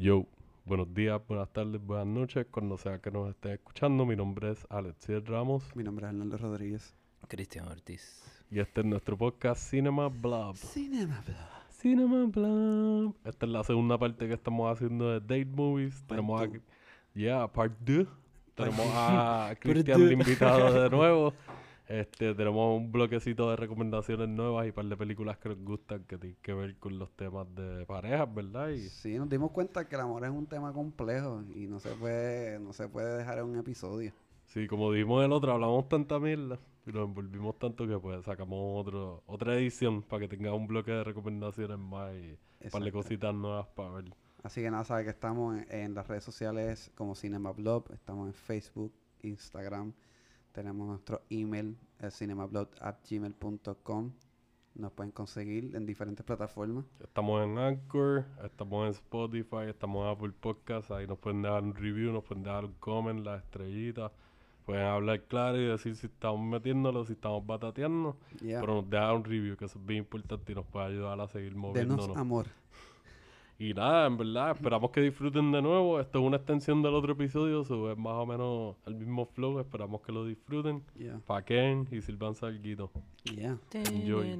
Yo, buenos días, buenas tardes, buenas noches, cuando sea que nos estés escuchando. Mi nombre es Alexiel Ramos Mi nombre es Arnaldo Rodríguez. Cristian Ortiz. y este es nuestro podcast Cinema Blob. Cinema Cinema Blob. Esta es la segunda parte que estamos haciendo de Date Movies. Tenemos two. aquí, yeah, part 2. Tenemos a Cristian de invitado de nuevo. Este, tenemos un bloquecito de recomendaciones nuevas y un par de películas que nos gustan que tienen que ver con los temas de parejas, ¿verdad? Y Sí, nos dimos cuenta que el amor es un tema complejo y no se puede, no se puede dejar en un episodio. Sí, como dijimos el otro, hablamos tanta mierda y nos envolvimos tanto que pues sacamos otro, otra edición para que tenga un bloque de recomendaciones más y un par de cositas nuevas para ver. Así que nada, sabe que estamos en, en las redes sociales como Cinema Blog, estamos en Facebook, Instagram, tenemos nuestro email, el cinemablog@gmail.com. Nos pueden conseguir en diferentes plataformas. Estamos en Anchor, estamos en Spotify, estamos en Apple Podcasts, ahí nos pueden dejar un review, nos pueden dejar un comment, las estrellitas, pueden hablar claro y decir si estamos metiéndolo, si estamos batateando, Yeah. pero nos dejan un review, que eso es bien importante y nos puede ayudar a seguir moviéndonos. Denos amor. Y nada, en verdad, esperamos que disfruten de nuevo. Esto es una extensión del otro episodio, so es más o menos el mismo flow. Esperamos que lo disfruten. Yeah. Paquen y sirvan salguito. Yeah. Enjoy.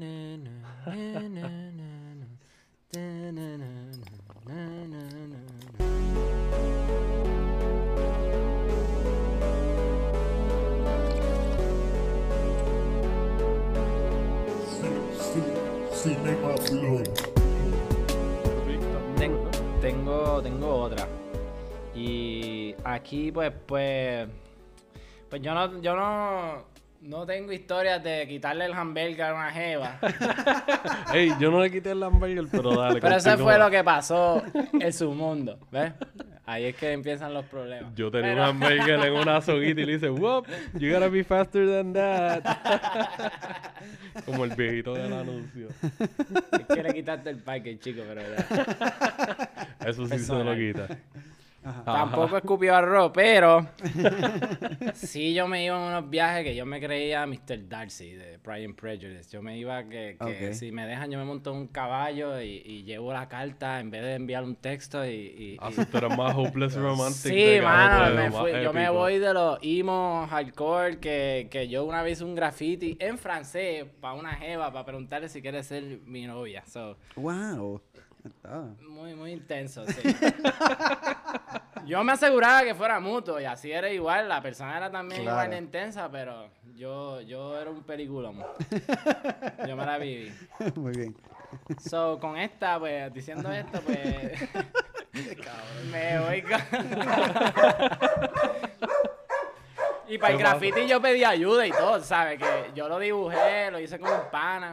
Cinema Blog. Ten- tengo, tengo otra. Y aquí pues, pues, pues yo no, yo no, no tengo historias de quitarle el hamburger a una jeva. Ey, yo no le quité el hamburger, pero dale. Pero eso fue lo que pasó en su mundo, ¿ves? Ahí es que empiezan los problemas. Yo tenía Pero- un hamburger en una soguita y le hice, whoop, you gotta be faster than that. Como el viejito del anuncio. Le quitaste el parque, chico, pero ya. Eso sí se lo Personal. Tampoco escupió arroz, pero sí yo me iba en unos viajes que yo me creía Mr. Darcy de Pride and Prejudice. Yo me iba que, que si me dejan yo me monto en un caballo y, y llevo la carta en vez de enviar un texto y... y- Ah, tú eres más hopeless romantic. Sí, de mano, me fui- yo me voy de los emo hardcore que, que yo una vez hice un graffiti en francés para una jeva para preguntarle si quiere ser mi novia. So, Wow. Muy, muy intenso, sí. yo me aseguraba que fuera mutuo y así era igual. La persona era también igual de intensa, pero yo, yo era un peliculón. yo me la viví. Muy bien. So, con esta, pues, diciendo esto, pues... me voy con... y para el graffiti yo pedí ayuda y todo, ¿sabes? Que yo lo dibujé, lo hice con un pana.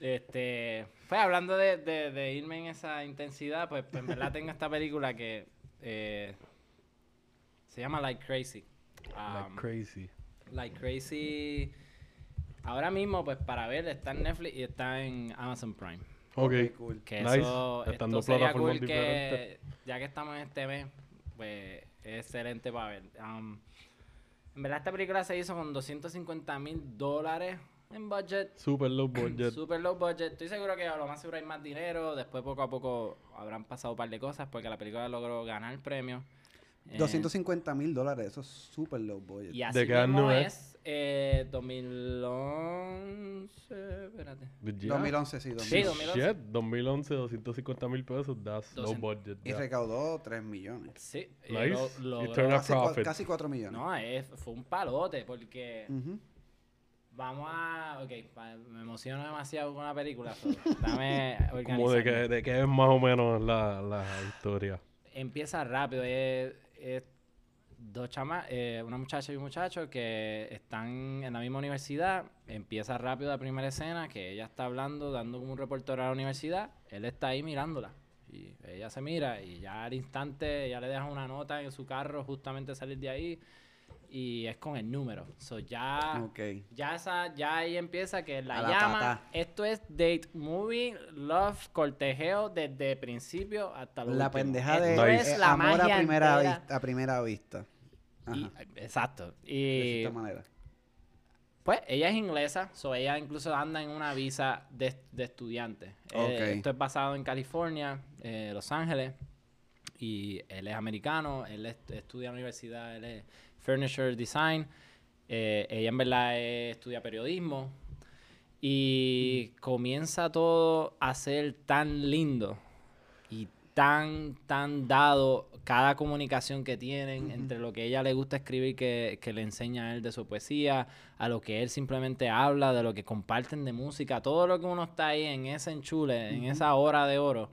Este... Pues, hablando de, de- de irme en esa intensidad, pues, pues, en verdad tengo esta película que... eh, se llama Like Crazy. Like Um, crazy. Like Crazy... Ahora mismo, pues, para ver, está en Netflix y está en Amazon Prime. Ok. cool. Que Nice. eso, Están esto dos sería plataformas cool diferentes. que, ya que estamos en este mes, pues es excelente para ver. Um, en verdad esta película se hizo con 250 mil dólares en budget. Super low budget. Super low budget. Estoy seguro que a lo más seguro hay más dinero. Después poco a poco habrán pasado un par de cosas porque la película logró ganar premios. Eh, 250 mil dólares, eso es super low budget. y así ¿De qué año mismo es? es eh, 2011. Espérate. Yeah. 2011, sí, 2011. Sí, 2011. Shit, 2011, 250 mil pesos, that's low 200. budget. Y yeah. recaudó 3 millones. Sí. eh, Nice. lo- turn a Casi, cua- casi 4 millones. No, es, fue un palote porque Ujú. Vamos a... Ok, me emociono demasiado con la película. so, dame de organizarme. de que es más o menos la, la historia. Empieza rápido. Es, es dos chamas, eh, una muchacha y un muchacho que están en la misma universidad. Empieza rápido la primera escena que ella está hablando, dando como un reportero a la universidad. Él está ahí mirándola. Y ella se mira y ya al instante ella le deja una nota en su carro justamente salir de ahí. Y es con el número. So ya... Ya, esa, ya ahí empieza que la llama. tata. Esto es date movie, love, cortejeo desde principio hasta lo La pendeja de es eh, la amor a primera, entera. vista, a primera vista. Y- exacto. de Y cierta manera. pues ella es inglesa, so ella incluso anda en una visa de, de estudiante. Eh, esto es basado en California, eh, Los Ángeles. y él es americano, él est- estudia en la universidad, él es Furniture Design, eh, ella en verdad estudia periodismo y comienza todo a ser tan lindo y tan, tan dado cada comunicación que tienen entre lo que ella le gusta escribir que, que le enseña a él de su poesía, a lo que él simplemente habla, de lo que comparten de música, todo lo que uno está ahí en ese enchule, en esa hora de oro.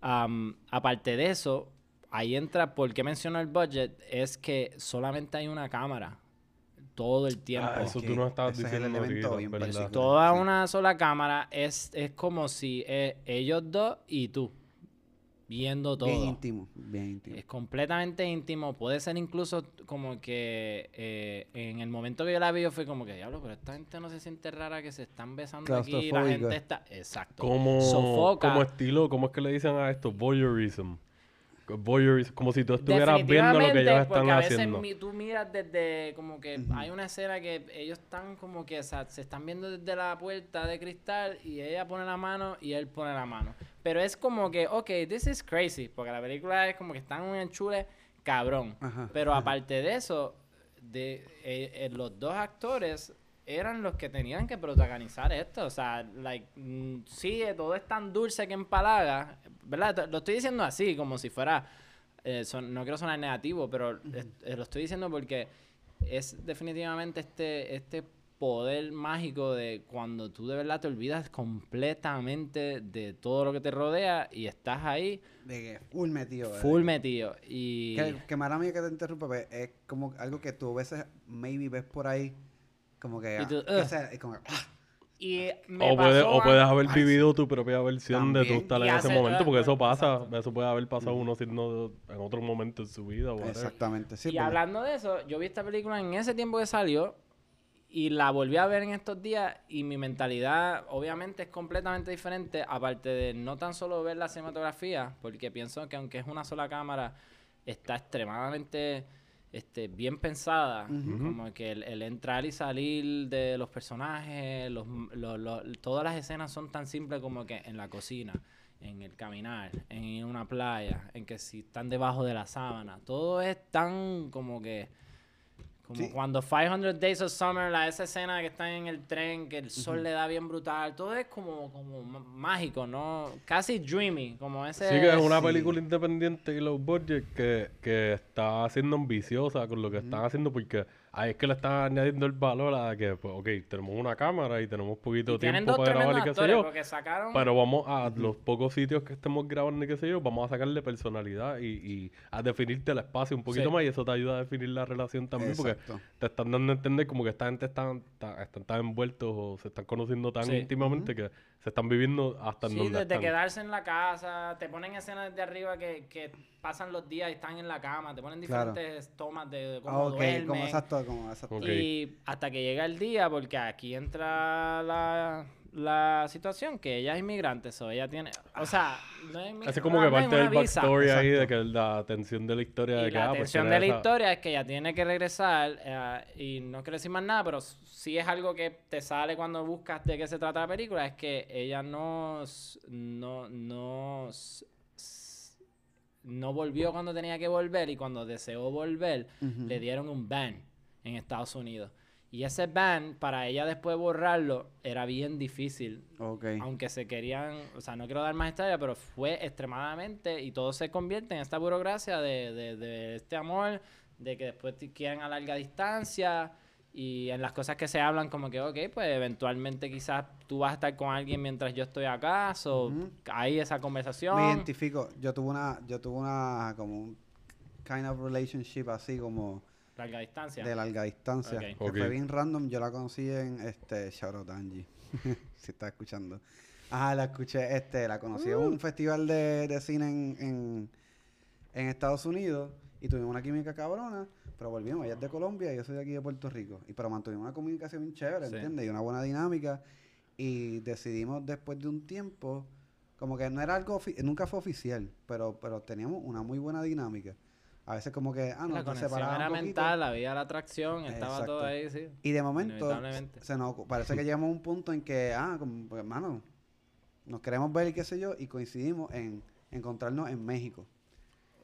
Aparte de eso, ahí entra, ¿por qué menciono el budget? Es que solamente hay una cámara todo el tiempo. Ah, eso que tú no estabas ese es el diciendo elemento bien ¿verdad? Toda Sí. una sola cámara es, es como si eh, ellos dos y tú viendo todo. Bien íntimo, bien íntimo. Es completamente íntimo. Puede ser incluso como que eh, en el momento que yo la vi, yo fui como que, diablo, pero esta gente no se siente rara que se están besando aquí. La gente está. Exacto. Como, Sofoca. como estilo, ¿cómo es que le dicen a esto? Voyeurism. Como si tú estuvieras viendo lo que ellos porque están a veces haciendo. mi- tú miras desde como que hay una escena que ellos están como que o sea, se están viendo desde la puerta de cristal y ella pone la mano y él pone la mano. Pero es como que, ok, this is crazy, porque la película es como que están en un enchule cabrón. Ajá, Pero ajá. aparte de eso, de eh, eh, los dos actores eran los que tenían que protagonizar esto. O sea, like, mm, sí, todo es tan dulce que empalaga, ¿verdad? Lo estoy diciendo así, como si fuera, eh, son- no quiero sonar negativo, pero es- eh, lo estoy diciendo porque es definitivamente este, este poder mágico de cuando tú de verdad te olvidas completamente de todo lo que te rodea y estás ahí De que full metido. ¿verdad? full metido. Y... Que, que mala mía que te interrumpa, pues, es como algo que tú a veces, maybe ves por ahí, como que... Y tú, ah, que sea, es como, ah, Y me O, puede- pasó o puedes haber vivido tu propia versión de También. tu estar Y en ese momento, porque eso pasa, exacto. eso puede haber pasado uno siendo en otro momento en su vida. whatever. exactamente. Sí, y porque- hablando de eso, yo vi esta película en ese tiempo que salió y la volví a ver en estos días y mi mentalidad obviamente es completamente diferente, aparte de no tan solo ver la cinematografía, porque pienso que aunque es una sola cámara, está extremadamente este, bien pensada, como que el, el entrar y salir de los personajes, los, lo- lo- todas las escenas son tan simples como que en la cocina, en el caminar, en una playa, en que si están debajo de la sábana, todo es tan como que... Como Sí. cuando 500 Days of Summer, la, esa escena que están en el tren, que el sol le da bien brutal, todo es como, como mágico, ¿no? Casi dreamy, como ese... Sí, que es una sí. película independiente y low budget que, que está siendo ambiciosa con lo que están haciendo porque ahí es que le están añadiendo el valor a que, pues, ok, tenemos una cámara y tenemos poquito Y tiempo para grabar y qué sé yo. sacaron... Pero vamos a los pocos sitios que estemos grabando y qué sé yo, vamos a sacarle personalidad y, y a definirte el espacio un poquito Sí. más y eso te ayuda a definir la relación también Exacto. porque te están dando a entender como que esta gente están, ta- están tan envueltos o se están conociendo tan Sí. íntimamente que se están viviendo hasta en Sí, donde desde están. quedarse en la casa, te ponen escenas desde arriba que, que pasan los días y están en la cama, te ponen Claro. diferentes tomas de cómo Ah, ok, duermen. como exacto, como exacto. Y hasta que llega el día, porque aquí entra la, la situación que ella es inmigrante, so ella tiene, o sea, no es inmigrante, Así como que parte del visa. backstory ahí de que la atención de la historia de Y que la ah, pues atención tiene de la esa- historia es que ella tiene que regresar eh, y no quiero decir más nada, pero sí es algo que te sale cuando buscas de qué se trata la película, es que ella no, no, no, no volvió cuando tenía que volver y cuando deseó volver le dieron un ban en Estados Unidos. Y ese ban, para ella después borrarlo, era bien difícil. Aunque se querían, o sea, no quiero dar más historia, pero fue extremadamente y todo se convierte en esta burocracia de, de, de este amor, de que después te quieren a larga distancia y en las cosas que se hablan como que, ok, pues eventualmente quizás tú vas a estar con alguien mientras yo estoy acá, o Ujú. hay esa Me conversación. identifico. Yo tuve una, yo tuve una, como un kind of relationship así como Larga distancia. de larga distancia. Que fue bien random. Yo la conocí en este Shout out Angie. si está escuchando. Ajá, la escuché, este, la conocí en Uh. un festival de, de cine en, en, en Estados Unidos y tuvimos una química cabrona, pero volvimos, ella es de Colombia y yo soy de aquí de Puerto Rico. Y pero mantuvimos una comunicación bien chévere, Sí. ¿entiendes? Y una buena dinámica. Y decidimos después de un tiempo, como que no era algo, nunca fue oficial, pero, pero teníamos una muy buena dinámica. A veces como que, ah, no, la conexión era un mental, había la atracción, estaba todo Exacto. ahí, sí. Y de momento, se nos, parece que llegamos a un punto en que, ah, como, pues, hermano, nos queremos ver y qué sé yo, y coincidimos en encontrarnos en México.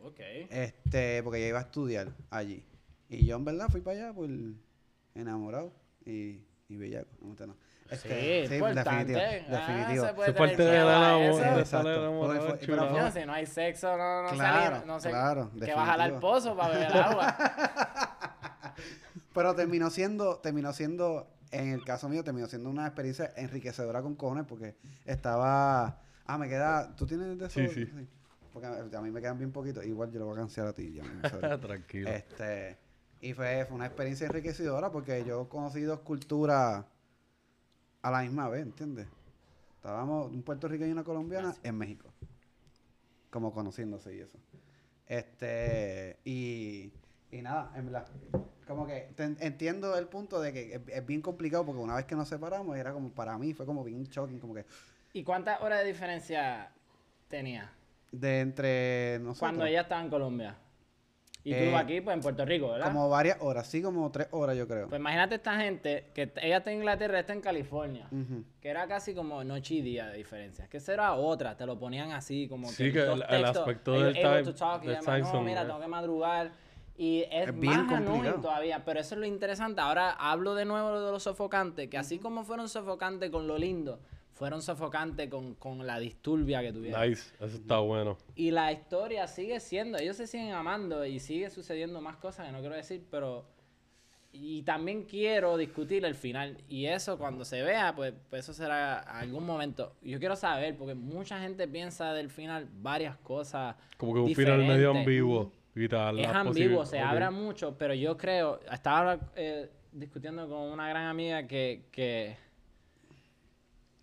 Ok. Este, porque ella iba a estudiar allí. Y yo en verdad fui para allá por enamorado y, y bellaco. No, no. Este, sí, importante. definitivo, Ah, definitivo. Es parte de la de Exacto. Fue- fue- fue- No, si no hay sexo, no, no, Claro, salir, no sé. claro, que bajar al definitivo. pozo para beber agua. Pero terminó siendo, terminó siendo, en el caso mío, terminó siendo una experiencia enriquecedora con cojones porque estaba... Ah, me queda... ¿Tú tienes de eso? Sí, sí. Porque a mí me quedan bien poquitos. Igual yo lo voy a cancelar a ti. Ya. Tranquilo. Este, y fue, fue una experiencia enriquecedora porque yo conocí dos culturas a la misma vez, ¿entiendes? Estábamos un puertorriqueño y una colombiana en México. Como conociéndose y eso. Este, y, y nada, en verdad. Como que entiendo el punto de que es, es bien complicado porque una vez que nos separamos era como, para mí fue como bien shocking, como que ¿Y cuántas horas de diferencia tenía de entre nosotros. cuando ella estaba en Colombia? Y tú Eh, aquí, pues en Puerto Rico, ¿verdad? Como varias horas, sí, como tres horas yo creo. Pues imagínate esta gente que ella está en Inglaterra, está en California. Que era casi como noche y día de diferencia. Que eso era otra, te lo ponían así, como Sí, que los el- el aspecto del time- to talk y del time no, zone, mira, eh. tengo que madrugar. Y es, Es bien más annoying todavía, pero eso es lo interesante. Ahora hablo de nuevo de los sofocantes, que así como fueron sofocantes con lo lindo, fueron sofocantes con, con la disturbia que tuvieron. Nice, eso está bueno. Y la historia sigue siendo, ellos se siguen amando y sigue sucediendo más cosas que no quiero decir, pero... Y también quiero discutir el final. Y eso cuando se vea, pues, pues eso será algún momento. Yo quiero saber, porque mucha gente piensa del final varias cosas. Como que un final medio diferentes. ambiguo. y tal, Es ambiguo, se ok. abre mucho, pero yo creo, estaba eh, discutiendo con una gran amiga que, que,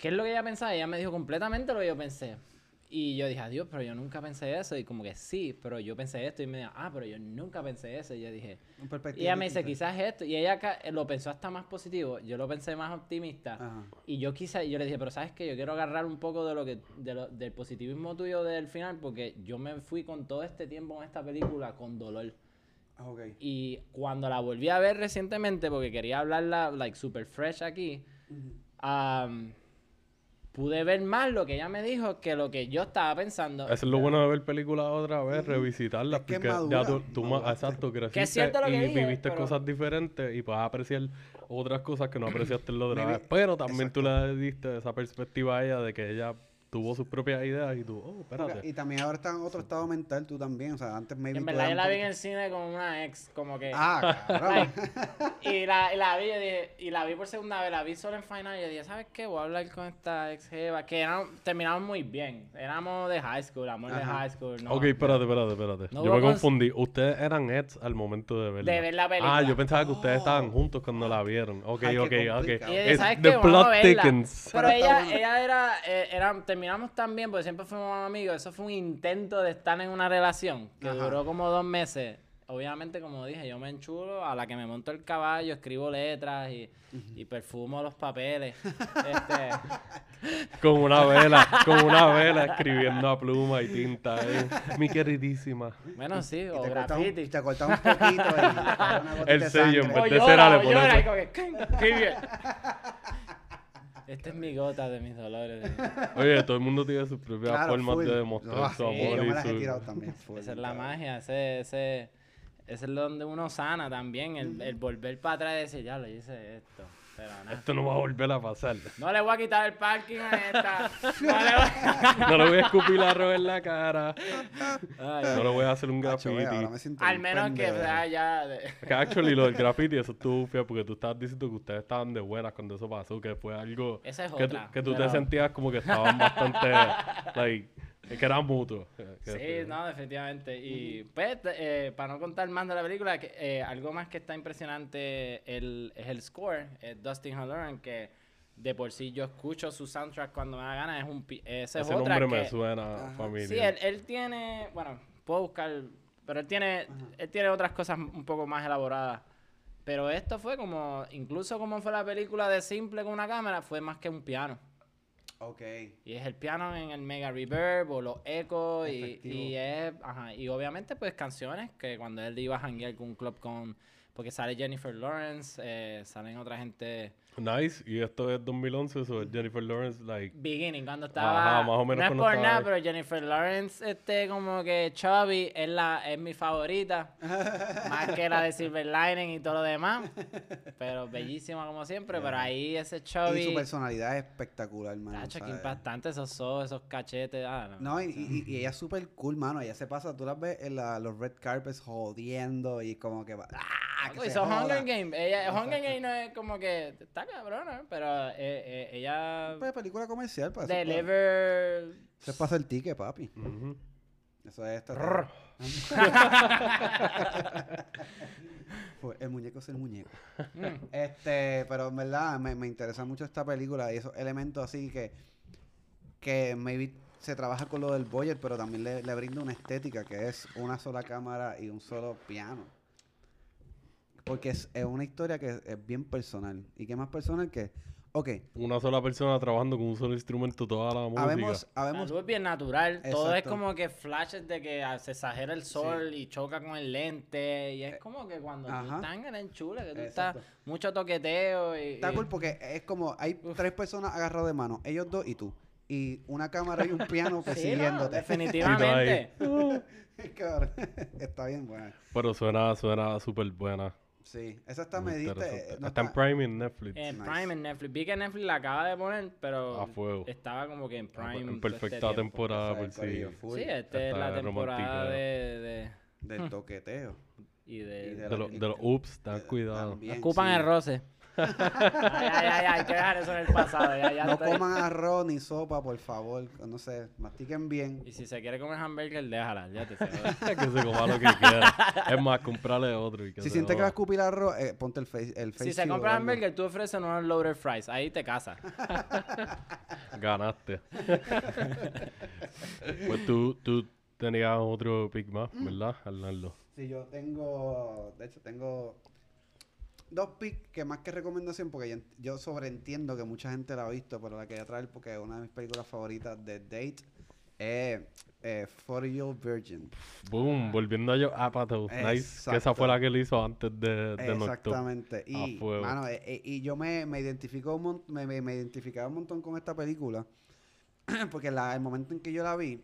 ¿qué es lo que ella pensaba? Ella me dijo completamente lo que yo pensé. Y yo dije, adiós, pero yo nunca pensé eso. Y como que sí, pero yo pensé esto. Y me dijo, ah, pero yo nunca pensé eso. Y yo dije, y ella me dice, quizás esto. Y ella lo pensó hasta más positivo. Yo lo pensé más optimista. Ajá. Y yo quise, yo le dije, pero sabes que yo quiero agarrar un poco de lo que, de lo- del positivismo tuyo del final, porque yo me fui con todo este tiempo en esta película con dolor. Ah, ok. Y cuando la volví a ver recientemente, porque quería hablarla like super fresh aquí, um, pude ver más lo que ella me dijo que lo que yo estaba pensando. Eso es lo bueno de ver películas otra vez, revisitarlas, Es que porque madura, ya tú, tú maduraste. exacto, creciste Que es cierto lo que y dije, viviste pero- cosas diferentes y puedes apreciar otras cosas que no apreciaste la otra vez. Pero también tú le diste esa perspectiva a ella de que ella tuvo sus propias ideas y tú, oh, espérate. Y también ahora está en otro estado mental tú también. O sea, antes maybe en verdad yo la vi en el cine con una ex, como que... Ah, cabrón. y, la, y la vi, yo dije, y la vi por segunda vez, la vi solo en final y yo dije, ¿sabes qué? Voy a hablar con esta ex jeva, que eran- terminamos muy bien. Éramos de high school, amor de high school. No, ok, espérate, espérate, espérate. No yo me confundí. Ustedes eran ex al momento de verla. De ver la película. Ah, yo pensaba que ustedes Oh. estaban juntos cuando la vieron. Ok, Ay, ok, ok. Y ella Eh, dice, ¿sabes the qué? Vamos a plot verla. thickens. Pero ella, ella era, eh, era, terminamos tan bien porque siempre fuimos amigos. Eso fue un intento de estar en una relación que Ajá. duró como dos meses. Obviamente, como dije, yo me enchulo a la que me monto el caballo, escribo letras y, y perfumo los papeles. este, Con una vela, con una vela escribiendo a pluma y tinta. eh. Mi queridísima. bueno, sí, Y o te cortas un, graffiti. te cortas un poquito y una El sello en vez de que, "Qué bien". Esta es mi gota de mis dolores. Oye, todo el mundo tiene sus propias Claro, formas full. de demostrar Ah, su sí, amor yo me y las he su... tirado también. full, Esa es la magia, ese, ese, ese es donde uno sana también, el, el volver para atrás y decir, ya lo hice esto, pero nada. Esto no va a volver a pasar. No le voy a quitar el parking a esta. No le voy No le voy a escupir arroz en la cara. Ay, No le voy a hacer un graffiti. Al menos que sea ya... de- Que actually lo del graffiti, eso estuvo feo porque tú estabas diciendo que ustedes estaban de buenas cuando eso pasó, que fue algo Esa es que, otra, que tú pero- te sentías como que estaban bastante, like, que mutuos. que- que- Sí, no, definitivamente. Y pues, eh, para no contar más de la película, que, eh, algo más que está impresionante el, es el score, es Dustin Holloway, que de por sí yo escucho su soundtrack cuando me da gana, es un... pi- Esa es Ese otra nombre me que- suena Ajá. familiar. Sí, él, él tiene, bueno, puedo buscar, pero él tiene, él tiene otras cosas un poco más elaboradas. Pero esto fue como, incluso como fue la película de simple con una cámara, fue más que un piano. Ok. Y es el piano en el mega reverb o los ecos y, y es, ajá, y obviamente pues canciones que cuando él iba a janguear con un club con porque sale Jennifer Lawrence, eh, salen otra gente. Nice. Y esto es 2011, eso es Jennifer Lawrence, like... Beginning, cuando estaba. Ajá, más o menos no es por estaba nada, ahí. pero Jennifer Lawrence, este, como que Chubby, es, la, es mi favorita. más que la de Silver Lining y todo lo demás. Pero bellísima como siempre. Pero ahí ese Y su Chubby. personalidad es espectacular, mano. Tacho, qué impactante esos ojos, esos cachetes. Ah, no. No, y, y- y ella es súper cool, mano. Ella se pasa, tú las ves en la- los red carpets jodiendo y como que va. ¡Ah! Que Loco, se hizo! Hunger Game. Ella, Hunger Game no es como que está cabrona, pero eh, eh, ella Pues película comercial, para deliver. eso es para hacer ticket, papi. Ujú. Eso es esta. Pues, el muñeco es el muñeco. Mm. Este, pero en verdad me, me interesa mucho esta película y esos elementos así que, que maybe se trabaja con lo del Boyer, pero también le, le brinda una estética que es una sola cámara y un solo piano. Porque es, es una historia que es bien personal. ¿Y qué más personal que? Ok, Una sola persona trabajando con un solo instrumento toda la música. habemos, La habemos luz es bien natural. Todo es como que flashes de que ah, se exagera el sol y choca con el lente. Y es como que cuando tú ajá. estás en el chula, que tú Exacto. estás mucho toqueteo. Y, Está y- cool porque es como hay tres personas agarradas de mano, ellos dos y tú. Y una cámara y un piano Sí, no, persiguiéndote. definitivamente. Está bien buena. Pero suena, suena súper buena. Sí, esa está medita. eh, no está en Prime y en Netflix. En Nice. Prime, en Netflix. Vi que Netflix la acaba de poner, pero A fuego. estaba como que en Prime. en este perfecta temporada por es el corillo si... full Sí, esta es la temporada de, de- Del toqueteo. y de, Y De, los- de los ups, ten Eh, cuidado. también, Ocupan sí. el roce. Ay, ay, ay, ay, hay que dejar eso en el pasado. Ya, ya No estoy- coman arroz ni sopa, por favor. No sé, mastiquen bien. Y si se quiere comer hamburger, déjala. Ya te que se coma lo que quiera. Es más, comprarle otro y que Si se sientes que va a escupir arroz, eh, ponte el face, el face si se compra algo. hamburger, tú ofreces unos loaded fries. Ahí te casas. Ganaste. pues tú, tú tenías otro pick más. ¿verdad, Arnaldo? Sí, yo tengo, de hecho tengo dos picks que más que recomendación, porque yo, ent- yo sobreentiendo que mucha gente la ha visto, pero la quería traer porque es una de mis películas favoritas de Date. Es eh, 40 Year Old Virgin. Boom, volviendo a yo Apatow. Nice. Que esa fue la que él hizo antes de, de Nocturne. Exactamente. Y, mano, eh, eh, y yo me, me identifico un me, me, me identificaba un montón con esta película. porque la, el momento en que yo la vi,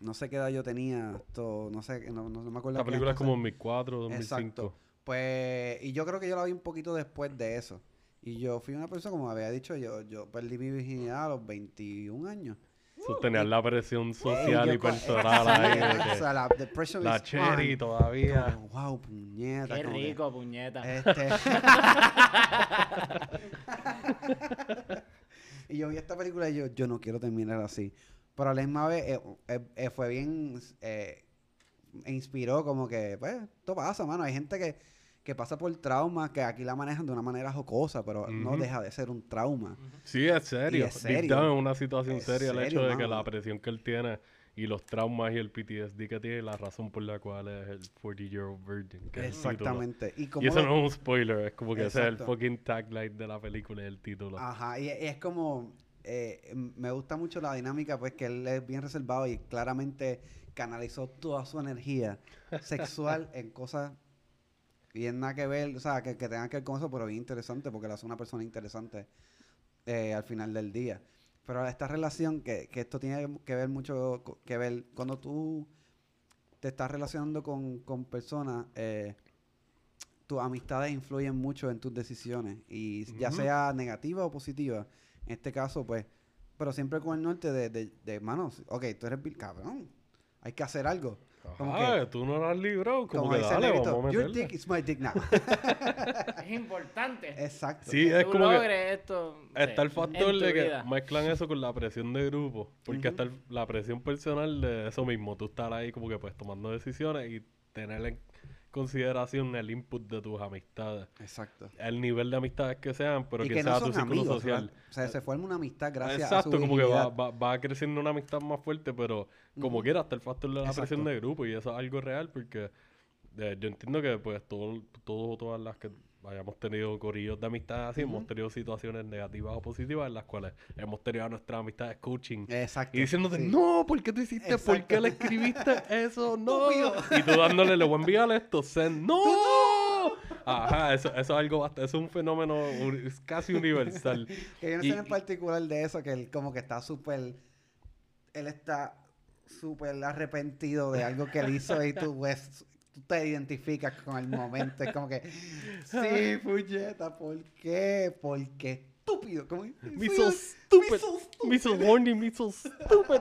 no sé qué edad yo tenía, esto, no sé, no, no, no me acuerdo. La qué película es como se- 2004, 2005. Exacto. Pues, y yo creo que yo la vi un poquito después de eso. Y yo fui una persona, como había dicho, yo, yo perdí mi virginidad a los 21 años. Eso tenía la presión social yo y co- personal ahí. o sea, la the pressure la cherry on. todavía. Como, wow, puñeta. Qué que- rico, puñeta. Este... y yo vi esta película y yo, yo no quiero terminar así. Pero a la misma vez eh, eh, eh, fue bien, eh, me inspiró como que, pues, esto pasa, mano. Hay gente que, que pasa por traumas que aquí la manejan de una manera jocosa, pero no deja de ser un trauma. Sí, es serio. Y es serio. down una situación Es seria el serio, hecho de que la presión que él tiene y los traumas y el PTSD que tiene, la razón por la cual es el 40 Year Old Virgin. Que es el. Exactamente. Y, como Y eso lo- no es un spoiler, es como que ese es el Exacto. fucking tagline de la película y el título. Ajá, y, y es como, eh, me gusta mucho la dinámica, pues que él es bien reservado y claramente canalizó toda su energía sexual en cosas bien nada que ver, o sea, que, que tengan que ver con eso, pero bien interesante, porque la hace una persona interesante eh, al final del día. Pero esta relación, que, que esto tiene que ver mucho, que ver, cuando tú te estás relacionando con, con personas, eh, tus amistades influyen mucho en tus decisiones, y ya sea negativa o positiva. En este caso, pues, pero siempre con el norte de, de, de manos, ok, tú eres cabrón, hay que hacer algo. como Ajá, tú no lo has librado, como, Como que dice el dale, negrito, vamos a your dick is my dick now. Es importante. Exacto. Sí, que es tú como que esto. está sí, el factor de que vida. mezclan eso con la presión de grupo, porque Ujú. está el- la presión personal de eso mismo, tú estar ahí como que pues tomando decisiones y tener en consideración el input de tus amistades. Exacto. El nivel de amistades que sean, pero y que, que sea no tu son círculo amigos, social. O sea, se forma una amistad gracias Exacto, a su como que va, va, va creciendo una amistad más fuerte, pero como quiera está el factor de la presión Exacto. de grupo y eso es algo real porque eh, yo entiendo que pues todo, todo- todas las que hayamos tenido corillos de amistad así, hemos tenido situaciones negativas o positivas en las cuales hemos tenido a nuestras amistades coaching Exacto. y diciéndote, sí. no, ¿por qué tú hiciste? ¿Por qué le escribiste eso? No. Y tú dándole, le voy a enviar esto, send, no. Ajá, eso, eso es algo bastante, es un fenómeno es casi universal. Que yo no sé en particular de eso, que él como que está súper... Él está súper arrepentido de algo que él hizo y tú, ves, tú te identificas con el momento. Es como que, sí, puñeta, ¿por qué? Porque estúpido. Como, Me so stupid. me so stupid. Me so horny, me so stupid.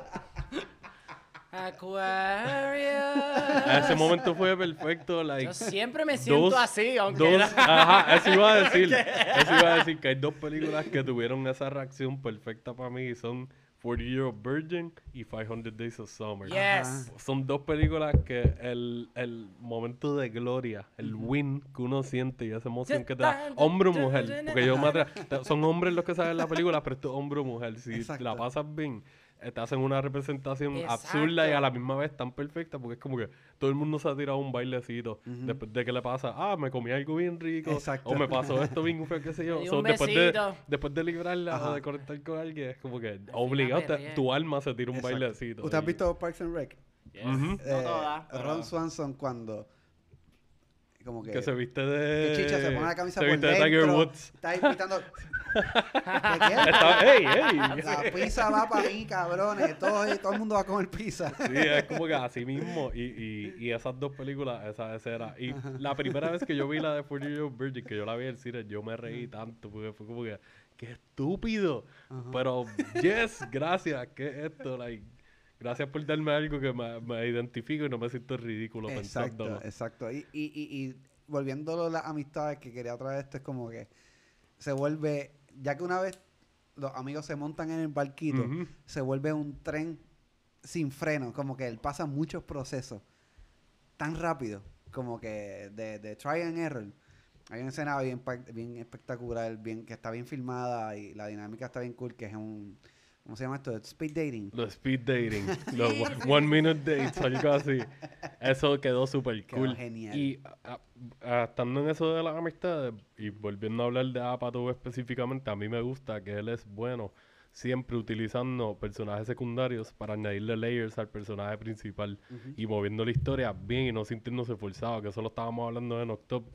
Aquarius. Ese momento fue perfecto, like... Yo siempre me siento dos- así, aunque Dos, era- ajá, eso iba a decir. Eso iba a decir que hay dos películas que tuvieron esa reacción perfecta para mí y son 40 Year Old Virgin y 500 Days of Summer. Yes. Son dos películas que el, el momento de gloria, el win que uno siente y esa emoción que te da, hombre o mujer, porque yo me te- son hombres los que saben la película, pero esto es hombre o mujer. Si Exacto. la pasas bien, te hacen una representación absurda y a Exacto. la misma vez tan perfecta, porque es como que todo el mundo se ha tirado un bailecito después de que le pasa, ah, me comí algo bien rico, Exacto. o me pasó esto bien feo, qué sé yo. So, un después, de, besito. después de librarla Ajá. o de conectar con alguien, es como que obligado, te- tu alma se tira un Exacto. bailecito. ¿Usted ha visto Parks and Rec? Yes. Ujú. No Eh, todas, pero- Ron Swanson cuando... Como que... Que se viste de. que chicha se pone la camisa se por viste de dentro. Tiger Woods. Está ahí pitando... ¿Qué qué? Está, ¡Ey, ey! La pizza va para mí, cabrones. Todo, todo el mundo va a comer pizza. Sí, es como que así mismo. Y, y, y esas dos películas, esa, esa era. Y la primera vez que yo vi la de 40 Year Old Virgin, que yo la vi en el cine, yo me reí tanto. Porque fue como que, ¡qué estúpido! Pero, yes, gracias, ¿qué es esto? Like, gracias por darme algo que me, me identifico y no me siento ridículo pensándolo. Exacto, exacto. Y, y, y, y volviéndolo a las amistades que quería traer esto, es como que se vuelve, ya que una vez los amigos se montan en el barquito, se vuelve un tren sin freno, como que él pasa muchos procesos tan rápido, como que de, de try and error. Hay una escena bien, bien espectacular, bien, que está bien filmada y la dinámica está bien cool, que es un, ¿cómo se llama esto? Speed dating. Los speed dating, los one- minute dates, algo así. Eso quedó súper cool. genial. Y a- a- estando en eso de las amistades y volviendo a hablar de Apatow específicamente, a mí me gusta que él es bueno siempre utilizando personajes secundarios para añadirle layers al personaje principal y moviendo la historia bien y no sintiéndose forzado, que eso lo estábamos hablando de Noctop.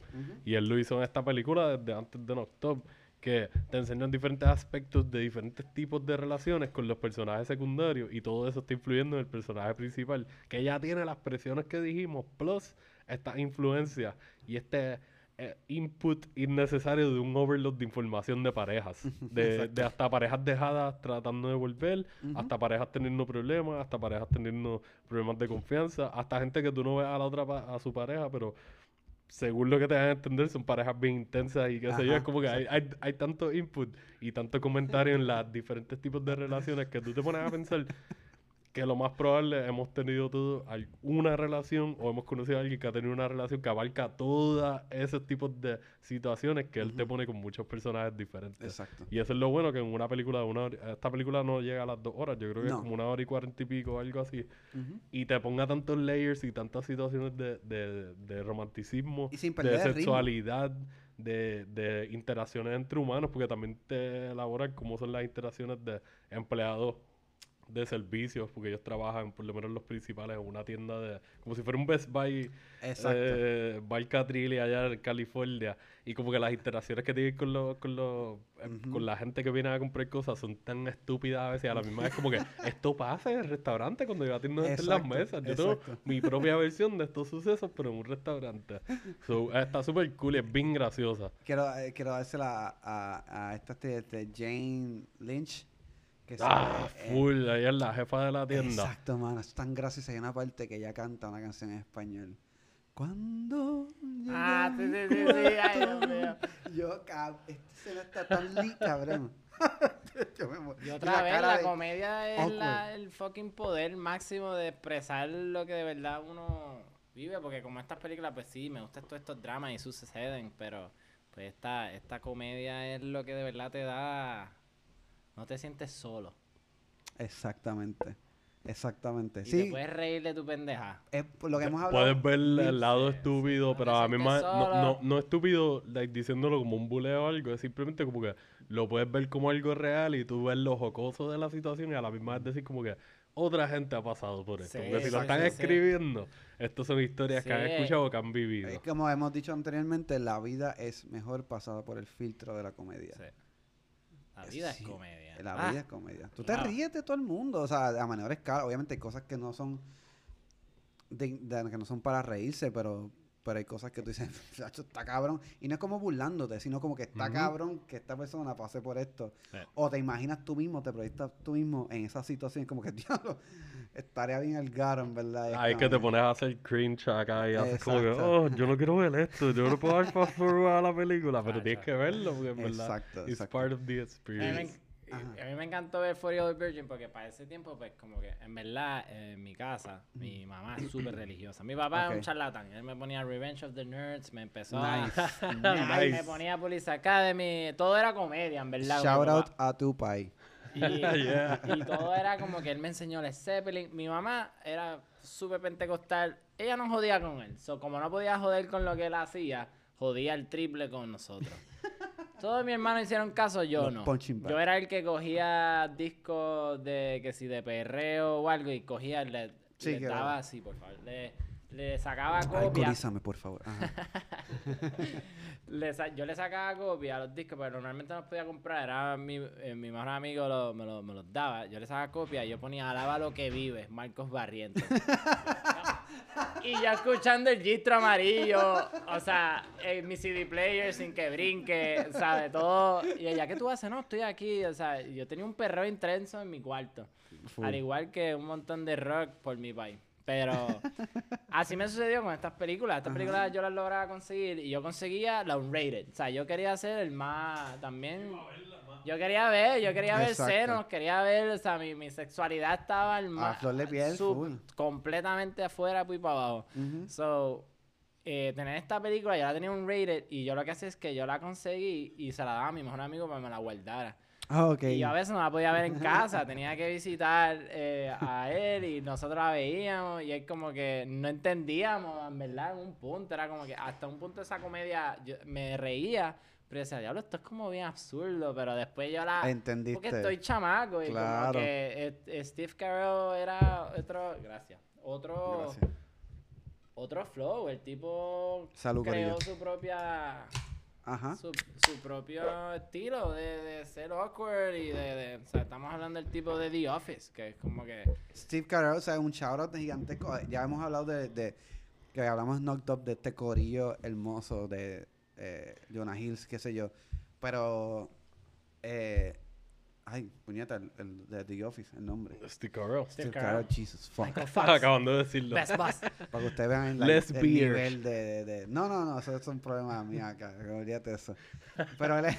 Y él lo hizo en esta película desde antes de Noctop, que te enseñan diferentes aspectos de diferentes tipos de relaciones con los personajes secundarios y todo eso está influyendo en el personaje principal, que ya tiene las presiones que dijimos, plus esta influencia y este eh, input innecesario de un overload de información de parejas, de, de hasta parejas dejadas tratando de volver, hasta parejas teniendo problemas, hasta parejas teniendo problemas de confianza, hasta gente que tú no ves a la otra a su pareja, pero según lo que te dan a entender, son parejas bien intensas y qué sé yo. Ajá, Es como que hay, hay, hay tanto input y tanto comentario en los diferentes tipos de relaciones que tú te pones a pensar que lo más probable hemos tenido todo al- una relación o hemos conocido a alguien que ha tenido una relación que abarca todos esos tipos de situaciones que él te pone con muchos personajes diferentes. Exacto. Y eso es lo bueno que en una película de una hora, esta película no llega a las dos horas, yo creo que No. es como una hora y cuarenta y pico o algo así y te ponga tantos layers y tantas situaciones de, de, de romanticismo, Y sin de sexualidad, de, de interacciones entre humanos, porque también te elaboran cómo son las interacciones de empleados de servicios, porque ellos trabajan, por lo menos los principales, en una tienda de, como si fuera un Best Buy, Exacto. eh, Bar Catrilli allá en California, y como que las interacciones que tienen con los, con los, eh, con la gente que viene a comprar cosas son tan estúpidas a veces, a la misma vez como que esto pasa en el restaurante cuando yo atiendo gente en las mesas, yo tengo exacto. mi propia versión de estos sucesos, pero en un restaurante. So, está súper cool y es bien graciosa. Quiero, eh, quiero dársela a, a, a esta este, este Jane Lynch. Que Ah, sale, eh, full, ella es la jefa de la tienda. Exacto, mano. Es tan graciosa. Hay una parte que ella canta una canción en español. Cuando. Ah, sí, sí, sí, sí, ay, Dios mío. Yo, cab esta escena está tan linda, cabrón. Yo me Y otra vez, cara la de- comedia es la- el fucking poder máximo de expresar lo que de verdad uno vive, porque como estas películas, pues sí, me gustan todos estos dramas y suceden, pero pues esta, esta comedia es lo que de verdad te da... No te sientes solo. Exactamente. Exactamente. Y te Sí, puedes reír de tu pendeja. es por lo que hemos hablado. Puedes ver el lado Sí, estúpido, sí, pero no a te mí más, no, no, no estúpido like, diciéndolo como un buleo o algo, es simplemente como que lo puedes ver como algo real y tú ves lo jocoso de la situación y a la misma vez decir como que, otra gente ha pasado por esto. Sí, Porque si lo están sí, sí. escribiendo, estas son historias que han escuchado o que han vivido. Es como hemos dicho anteriormente, la vida es mejor pasada por el filtro de la comedia. Sí. La vida Sí, es comedia. La Ah, vida es comedia. Tú claro. te ríes de todo el mundo, o sea, a menor escala. Obviamente hay cosas que no son de- de- que no son para reírse, pero pero hay cosas que tú dices, "Chacho, está cabrón. Y no es como burlándote, sino como que está cabrón que esta persona pase por esto. O te imaginas tú mismo, te proyectas tú mismo en esa situación, como que, diablo, estaría bien el garo, en verdad. Es Ay, que te pones a hacer cringe acá y haces como que, Exacto. oh, yo no quiero ver esto, yo no puedo dar fast forward a la película, pero tienes que verlo porque en verdad Exacto, it's exacto. part of the experience. Ajá. a mí me encantó ver For Old Virgin porque para ese tiempo, pues, como que en verdad, eh, en mi casa, mi mamá es súper religiosa. Mi papá es Ok. un charlatán. Él me ponía Revenge of the Nerds, me empezó Nice. a. Nice. Me ponía Police Academy. Todo era comedia, en verdad. Shout out papá. a tu pai. Y, Yeah. y todo era como que él me enseñó Led Zeppelin. Mi mamá era súper pentecostal. Ella no jodía con él. So, como no podía joder con lo que él hacía, jodía el triple con nosotros. Todos mis hermanos hicieron caso, yo Los no. punching bag. Yo era el que cogía discos de que si de perreo o algo y cogía, le, Sí, le que- daba así, por favor. Le, le sacaba. Alcoholízame, por favor. Ajá. Le sa- yo le sacaba copia a los discos, pero normalmente no los podía comprar. Era mi, eh, mi mejor amigo lo- me, lo- me los daba. Yo le sacaba copia y yo ponía Alaba lo que vive, Marcos Barrientos. y yo escuchando el gistro amarillo, o sea, en mi CD player sin que brinque, ¿sabes? Todo. Y ella, ¿qué tú haces? No, estoy aquí. O sea, yo tenía un perreo intenso en mi cuarto. Full. Al igual que un montón de rock por mi país. Pero así me sucedió con estas películas. Estas películas yo las lograba conseguir y yo conseguía la unrated. O sea, yo quería ser el más también. Yo quería ver, yo quería ver Exacto. senos, quería ver, o sea, mi, mi sexualidad estaba al más. completamente afuera, pues para abajo. So, eh, tener esta película, yo la tenía un rated y yo lo que hacía es que yo la conseguí y se la daba a mi mejor amigo para que me la guardara. Ah, ok. Y yo a veces no la podía ver en casa, tenía que visitar eh, a él y nosotros la veíamos y es como que no entendíamos, en verdad, en un punto, era como que hasta un punto esa comedia yo me reía, pero decía, diablo, esto es como bien absurdo, pero después yo la... Entendiste. Porque estoy chamaco y Claro. como que eh, eh, Steve Carell era otro, gracias, otro, Gracias. otro flow, el tipo Salud, creó su propia Ajá. su, su propio estilo de, de ser awkward y de, de- O sea, estamos hablando del tipo de The Office, que es como que... Steve Carell, o sea, un shoutout gigantesco. Ya hemos hablado de, de- que hablamos knocked up de este corillo hermoso de eh, Jonah Hills, qué sé yo. Pero, eh, ay, puñeta, el, el de The Office, el nombre. Steve Carell. Steve Carell. Carell, Jesus fuck. Acabando de decirlo. Best Boss. Para que ustedes vean la- el beer. nivel de, de, de- No, no, no, eso es un problema mío acá. Olvídate eso. Pero él es,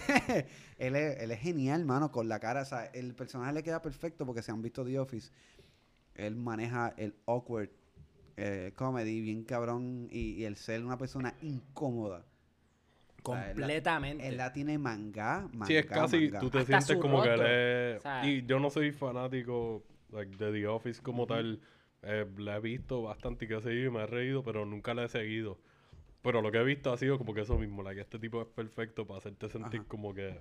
él, es, él es genial, mano, con la cara. O sea, el personaje le queda perfecto porque si han visto The Office, él maneja el awkward eh, comedy bien cabrón y, y el ser una persona incómoda. Completamente. Él la tiene manga, manga, Sí, es casi, manga. tú te Hasta sientes como que eres... O sea- y yo no soy fanático like, de The Office como tal. Eh, la he visto bastante y que he seguido y me he reído, pero nunca la he seguido. Pero lo que he visto ha sido como que eso mismo, like, este tipo es perfecto para hacerte sentir Ajá. como que...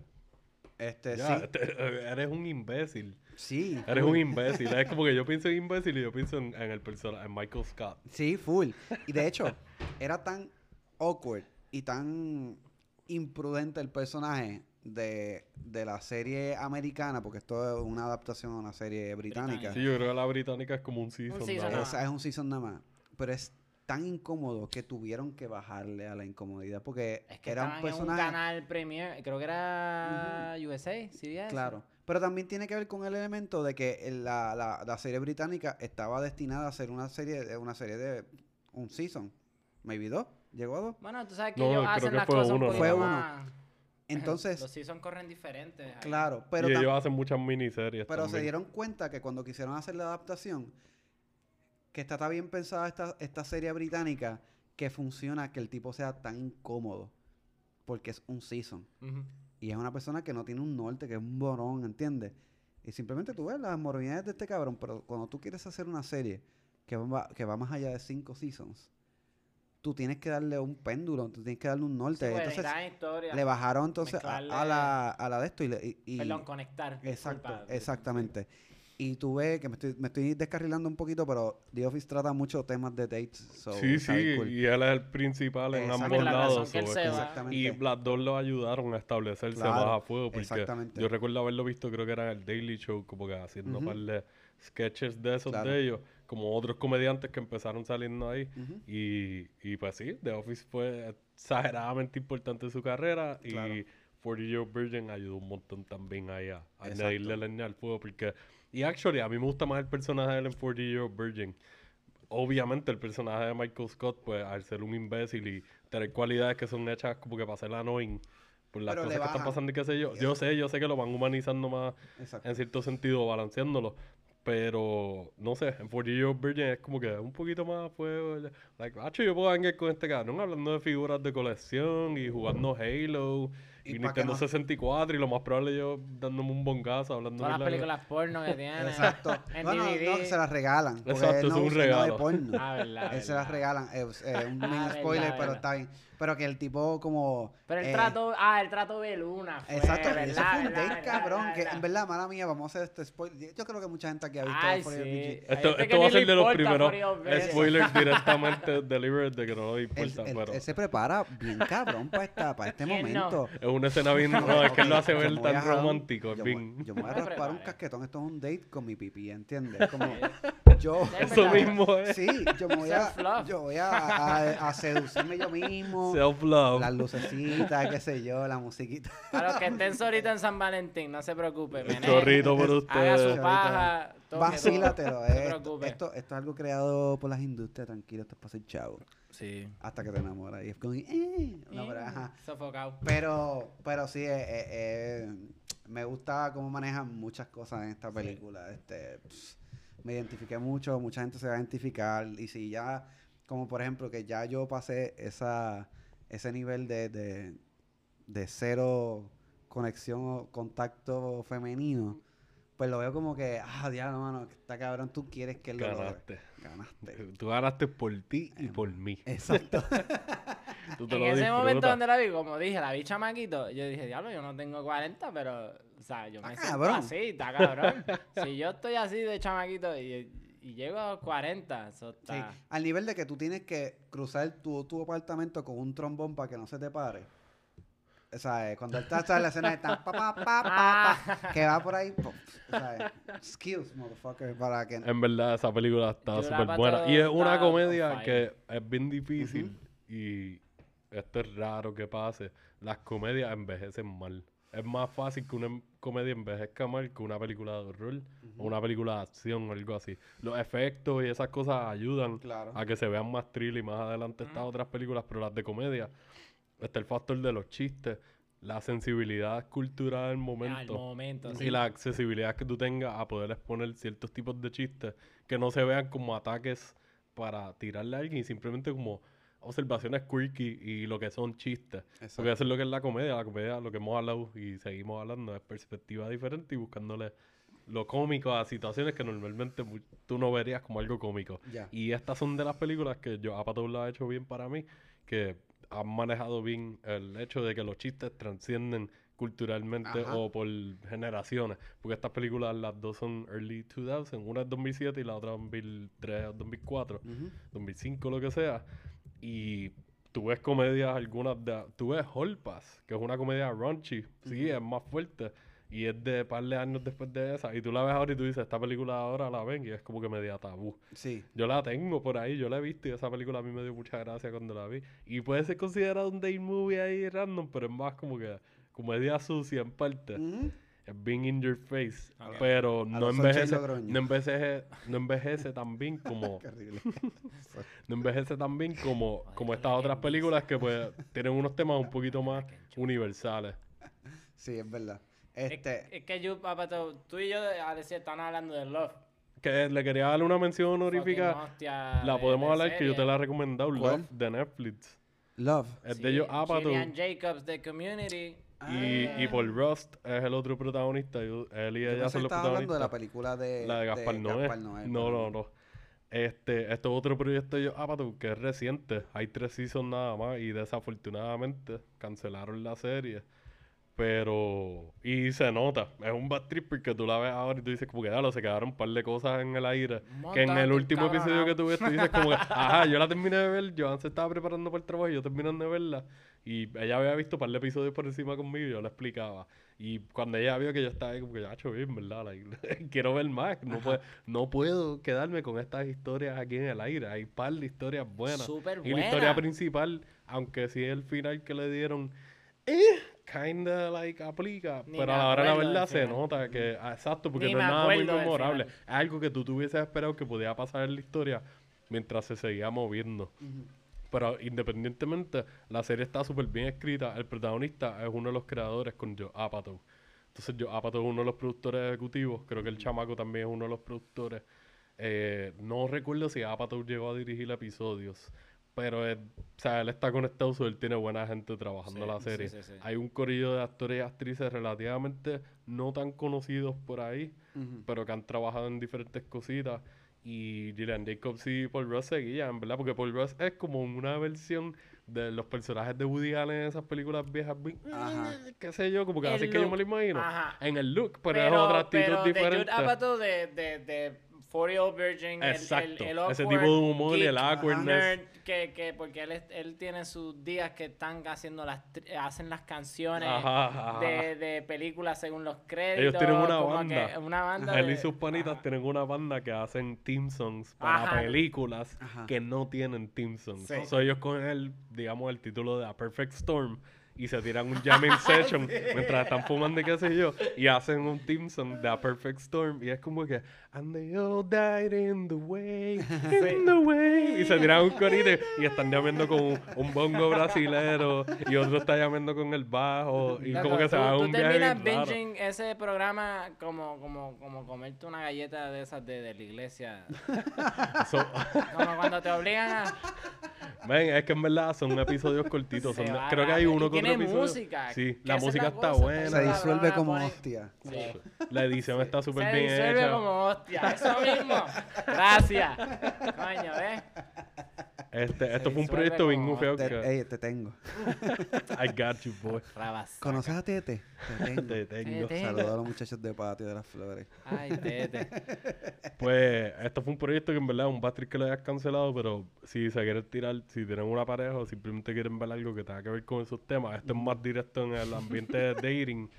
Este, ya, sí, este, eres un imbécil. sí. Eres full. un imbécil. es como que yo pienso en imbécil y yo pienso en, en el personaje, en Michael Scott. Sí, full. Y de hecho, era tan awkward y tan imprudente el personaje de, de la serie americana, porque esto es una adaptación a una serie británica. Sí, yo creo que la británica es como un season. season nada nada más. Esa es un season nada más. Pero es tan incómodo que tuvieron que bajarle a la incomodidad porque Es que era un en un personaje. canal premier, creo que era USA, CBS. Claro. Pero también tiene que ver con el elemento de que la, la, la serie británica estaba destinada a ser una serie, una serie de un season. Maybe dos. ¿Llegó a dos? Bueno, tú sabes que No, ellos hacen que las fue cosas un uno, poquito Fue uno. más- Entonces, Los seasons corren diferentes. ahí. claro, pero, y ellos hacen muchas miniseries pero se dieron cuenta que cuando quisieron hacer la adaptación, que está tan bien pensada esta, esta serie británica, que funciona que el tipo sea tan incómodo, porque es un season. Y es una persona que no tiene un norte, que es un morón, ¿entiendes? Y simplemente tú ves las moronidades de este cabrón, pero cuando tú quieres hacer una serie que va, que va más allá de cinco seasons, tú tienes que darle un péndulo, tú tienes que darle un Sí, norte. pues, entonces, historia. le bajaron entonces a, la, a la de esto y... le- y- y- Perdón, conectar. Exacto, disculpa. exactamente. Y tú ves que me estoy, me estoy descarrilando un poquito, pero The Office trata muchos temas de dates. so sí, sí, cool. y él es el principal en ambos lados. so. Y las dos lo ayudaron a establecerse Claro, más a fuego. Porque exactamente. yo recuerdo haberlo visto, creo que era en el Daily Show, como que haciendo un par de sketches de esos Claro. de ellos, como otros comediantes que empezaron saliendo ahí. Ujú. y, y pues sí, The Office fue exageradamente importante en su carrera Claro. y 40 Year Virgin ayudó un montón también ahí a, añadirle leña al fuego. Porque, y actually, a mí me gusta más el personaje de él en 40 Year Virgin. Obviamente, el personaje de Michael Scott, pues al ser un imbécil y tener cualidades que son hechas como que para ser annoying por las Pero cosas que están pasando y qué sé yo. Yo sé, yo sé que lo van humanizando más Exacto. en cierto sentido, balanceándolo. Pero, no sé, en 40 Year Virgin es como que un poquito más fuego. ya. Like, macho, yo puedo hangar con este cabrón hablando de figuras de colección y jugando Halo Y y, Nintendo no- 64 y lo más probable yo dándome un bongazo hablando Todas las de- películas porno que tiene. Exacto. En DVD. no, que se las regalan. Exacto, él es no, un no ve regalo. porno. Ah, verdad, Él se las verdad. regalan. Eh, eh, un Ah, mini verdad, spoiler, pero verdad. está bien. Pero que el tipo como... Pero el eh, trato, ah, el trato de Luna. Fue, Exacto, ¿verdad? eso fue un date, verdad, cabrón. verdad, que verdad. en verdad, mala mía, vamos a hacer este spoiler. Yo creo que mucha gente aquí ha visto Ay, sí. Esto, esto va a ser de los primeros 40 veces. spoilers directamente delivered de que no lo Él, importa, él- pero él se prepara bien cabrón para, esta, para este ¿Quién no? momento. es una escena bien... No, es que él lo hace ver voy a tan romántico, Yo, bien... me- yo me voy a raspar un casquetón. Esto es un date con mi pipí, ¿entiendes? Como yo... Es Eso mismo es Sí, yo me voy a, yo voy a, a, a seducirme yo mismo. Self-love. Las lucecitas, qué sé yo, la musiquita. Para los que estén solitos en San Valentín, no se preocupen. menee. Chorrito por Haga ustedes. su Chorrito. paja. toque todo. Vacílatelo. No se eh, Esto, preocupe. esto, esto es algo creado por las industrias, tranquilo, esto es para ser chavo. Sí. Hasta que te enamoras. Y es como, eh, no, pero, ajá. Sofocado. Pero, pero sí, eh, eh, eh, me gusta cómo manejan muchas cosas en esta película. Este, pss, me identifiqué mucho, mucha gente se va a identificar. Y si ya, como por ejemplo, que ya yo pasé esa, ese nivel de, de, de cero conexión o contacto femenino, pues lo veo como que, ah, diablo, mano, está cabrón, tú quieres que él lo logre. Ganaste. Ganaste. Tú ganaste por ti y por mí. Exacto. Tú te En lo ese momento donde la vi, como dije, la vi chamaquito, yo dije, diablo, yo no tengo 40, pero, o sea, yo me siento así, está cabrón. si yo estoy así de chamaquito y, y llego a los 40, eso Sí, al nivel de que tú tienes que cruzar tu, tu apartamento con un trombón para que no se te pare. O sea, eh, cuando él está está en la escena de tan pa, pa, pa, pa, pa, que va por ahí, po, o sea, skills, motherfucker, para que... En verdad, esa película está súper buena. Y es una comedia que es bien difícil. Y esto es raro que pase. Las comedias envejecen mal. Es más fácil que una comedia envejezca mal que una película de horror o una película de acción o algo así. Los efectos y esas cosas ayudan Claro. a que se vean más thrill y más adelante estas otras películas, pero las de comedia está el factor de los chistes, la sensibilidad cultural del Al momento. momento, Y sí. la accesibilidad que tú tengas a poder exponer ciertos tipos de chistes que no se vean como ataques para tirarle a alguien simplemente como observaciones quirky y lo que son chistes. Porque Exacto. eso es lo que es la comedia. La comedia, lo que hemos hablado y seguimos hablando, es perspectiva diferente y buscándole lo cómico a situaciones que normalmente tú no verías como algo cómico. Ya. Y estas son de las películas que yo, Apatow lo ha hecho bien para mí, que han manejado bien el hecho de que los chistes transcienden culturalmente Ajá. o por generaciones. Porque estas películas, las dos son early 2000, una es 2007 y la otra 2003 o 2004, Ujú. 2005, lo que sea. Y tú ves comedias, algunas de... Tú ves Hall Pass, que es una comedia raunchy, sí, es más fuerte. Y es de par de años después de esa. Y tú la ves ahora y tú dices, esta película ahora la ven y es como que media tabú. Sí. Yo la tengo por ahí, yo la he visto y esa película a mí me dio mucha gracia cuando la vi. Y puede ser considerado un date movie ahí random, pero es más como que comedia sucia en parte. Ujú. Es bien in your face. Pero no envejece, no envejece, no envejece tan bien como, no envejece tan bien como, como estas otras películas que pues tienen unos temas un poquito más universales. Sí, es verdad. Es, Este, es que yo, papá, tú, tú y yo, Alessia, están hablando de Love. Que le quería darle una mención honorífica. Hostia La de- podemos de hablar que yo te la he recomendado, ¿Cuál? Love, de Netflix. Love. Es Sí, de ellos Apatow. Gillian Jacobs de Community. Y, y Ah. Paul Rust es el otro protagonista. yo- él y ella son los estaba hablando de la protagonistas. película de, La de Gaspar Noé. Gaspar Noé, no, no, no. Este, esto es otro proyecto de Apatow, que es reciente. Hay tres seasons nada más y desafortunadamente cancelaron la serie. Pero, y se nota, es un bad trip porque tú la ves ahora y tú dices como que, dalo, se quedaron un par de cosas en el aire. Que en el de último episodio que tú dices como que, ajá, yo la terminé de ver, Joan se estaba preparando para el trabajo y yo terminando de verla. Y ella había visto un par de episodios por encima conmigo y yo le explicaba. Y cuando ella vio que yo estaba ahí, como que, ya, bien, ¿verdad? Like, quiero ver más. No, puedo, no puedo quedarme con estas historias aquí en el aire. Hay un par de historias buenas. Súper Y la historia buena. principal, aunque sí el final que le dieron, eh, kinda like aplica. Ni pero a la hora de la verdad se nota que, exacto, porque Ni no es nada muy memorable. Es algo que tú te hubieses esperado que podía pasar en la historia mientras se seguía moviendo. Pero independientemente, la serie está súper bien escrita. El protagonista es uno de los creadores con Joe Apatow. Entonces Joe Apatow es uno de los productores ejecutivos. Creo que el chamaco también es uno de los productores. Eh, no recuerdo si Apatow llegó a dirigir episodios. Pero es- o sea, él está conectado, so él tiene buena gente trabajando Sí, la serie. sí, sí. Hay un corillo de actores y actrices relativamente no tan conocidos por ahí, pero que han trabajado en diferentes cositas. Y Gillian Jacobs y Paul Rudd seguían, ¿verdad? Porque Paul Rudd es como una versión de los personajes de Woody Allen en esas películas viejas, bien, Ajá. qué sé yo, como que El así que yo me lo look, imagino. ajá. En el look, pero, es otra actitud pero diferente. De Jude Apatow de, de, de 40 Year Old Virgin. el- Exacto. El, el, Ese awkward tipo de humor y el geek awkwardness. nerd que, que porque él, es- él tiene sus días que están haciendo las tri- hacen las canciones Ajá, ajá. de, de películas según los créditos. Ellos tienen una banda. que una banda Él de- y sus panitas Ajá. tienen una banda que hacen theme songs para Ajá. películas Ajá. que no tienen theme songs. Sí. So, ellos cogen el, digamos, el título de A Perfect Storm y se tiran un jamming session mientras están fumando y qué sé yo y hacen un theme song de A Perfect Storm y es como que And they all died in the way, in the way y se tiran un corito y están llamando con un, un bongo brasilero y otro está llamando con el bajo y Loco, como que se va un viaje terminas bien raro. binging ese programa como, como, como comerte una galleta de esas de, de la iglesia. So- Como cuando te obligan a... Ven, es que en verdad son episodios cortitos. Son- creo que hay uno otro tiene episodio. música, Sí, la música está cosa, buena. Se disuelve como hostia. Sí. La edición está súper Se bien disuelve hecha. como hostia. Eso mismo. Gracias. Coño, ¿ves? Este, esto fue un proyecto bien feo Te, que... ey, te tengo. I got you, boy. Rabas. ¿Conoces a Tete? Te tengo. Te tengo. Saludos a los muchachos de Patio de las Flores. Ay, tete. Pues, esto fue un proyecto que en verdad es un Patrick que lo hayas cancelado, pero si se quieren tirar, si tienen una pareja o simplemente quieren ver algo que tenga que ver con esos temas, esto es más directo en el ambiente de dating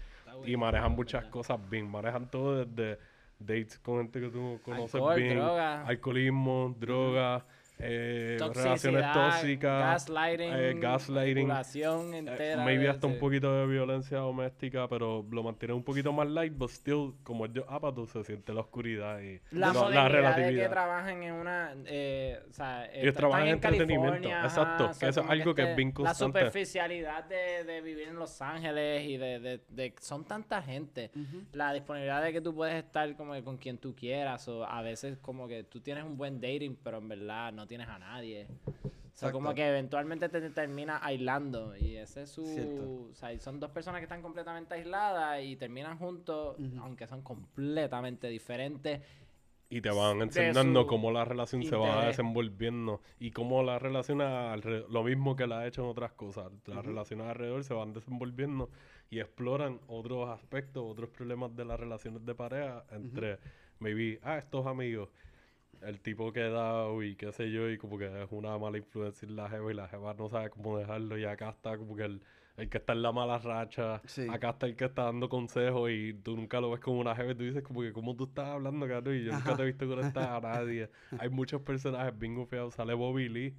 y manejan muchas cosas bien. Manejan todo desde dates con gente que tú conoces Alcohol, bien, droga. alcoholismo, drogas, eh, relaciones tóxicas, gaslighting, eh, gaslighting, manipulación eh, entera. maybe de- hasta un de- poquito de violencia doméstica, pero lo mantiene un poquito más light, but still, como yo Apatow, se siente la oscuridad y La, lo- modernidad de que trabajan en una... Eh, o sea, Ellos están trabajan en California, entretenimiento, ajá, exacto, o que eso es algo que es este- bien constante. La superficialidad de, de vivir en Los Ángeles y de, de, de- Son tanta gente. La disponibilidad de que tú puedes estar como que con quien tú quieras o a veces como que tú tienes un buen dating pero en verdad no tienes a nadie. O sea, como que eventualmente te termina aislando y ese es su... Cierto. O sea, y son dos personas que están completamente aisladas y terminan juntos aunque son completamente diferentes. Y te van enseñando cómo la relación se va interés. desenvolviendo y cómo la relación alre- lo mismo que la ha hecho en otras cosas. Las relaciones alrededor se van desenvolviendo y exploran otros aspectos, otros problemas de las relaciones de pareja entre, maybe, ah, estos amigos, el tipo que da y qué sé yo, y como que es una mala influencia en la jeva y la jeva no sabe cómo dejarlo y acá está como que el, el que está en la mala racha, Sí. acá está el que está dando consejos y tú nunca lo ves como una jeva y tú dices como que cómo tú estás hablando, cabrón, y yo nunca te he visto con esta a nadie. Hay muchos personajes bien feos, sale Bobby Lee.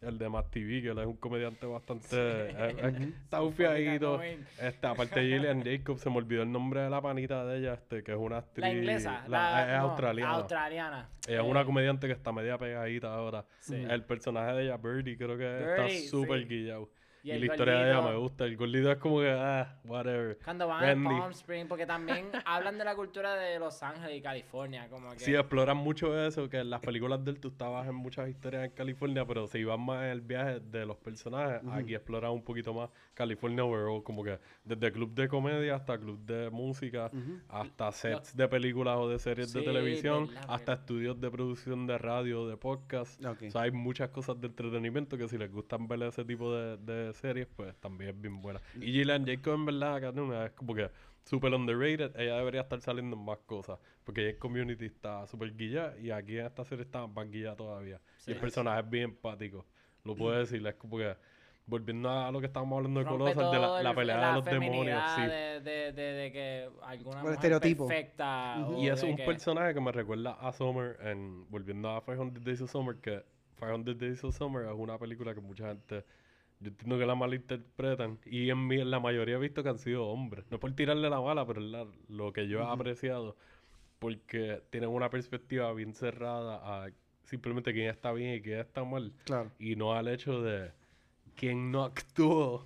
El de Matt TV, que él es un comediante bastante... eh, eh, está bufiadito. Este, aparte de Gillian Jacobs, se me olvidó el nombre de la panita de ella, este, que es una actriz... La inglesa, la- la, es no, australiana. australiana. Ella es Eh, una comediante que está media pegadita ahora. Sí. El personaje de ella, Birdie, creo que Birdie, está súper sí. guillado. Y la historia de ella me gusta. El gordito es como que, ah, whatever. Cuando van a Randy. Palm Springs, porque también hablan de la cultura de Los Ángeles y California, como que... Sí, exploran mucho eso, que en las películas de él tú estabas en muchas historias en California, pero se iban más en el viaje de los personajes. Aquí exploran un poquito más California overall, como que desde club de comedia hasta club de música, hasta sets de películas o de series de televisión, hasta estudios de producción de radio, de podcast. Ok. O sea, hay muchas cosas de entretenimiento que si les gustan ver ese tipo de, de series, pues también es bien buena. Y Gillian Jacob, en verdad, es como que super underrated. Ella debería estar saliendo en más cosas. Porque ella en Community está super guilla y aquí en esta serie está más guilla todavía. Sí. y el personaje es bien empático. Lo puedo decir, es como que... Volviendo a lo que estábamos hablando de Rompe Colosal, de la, la el- pelea la de los demonios, feminidad sí. De, de, de, de que alguna mujer estereotipo. perfecta. Y de es un que- personaje que me recuerda a Summer en volviendo a 500 Days of Summer que 500 Days of Summer es una película que mucha gente yo entiendo que la malinterpretan y en, mi, en la mayoría he visto que han sido hombres. No por tirarle la bala, pero es la- lo que yo he apreciado porque tienen una perspectiva bien cerrada a simplemente quién está bien y quién está mal Claro. y no al hecho de quién no actuó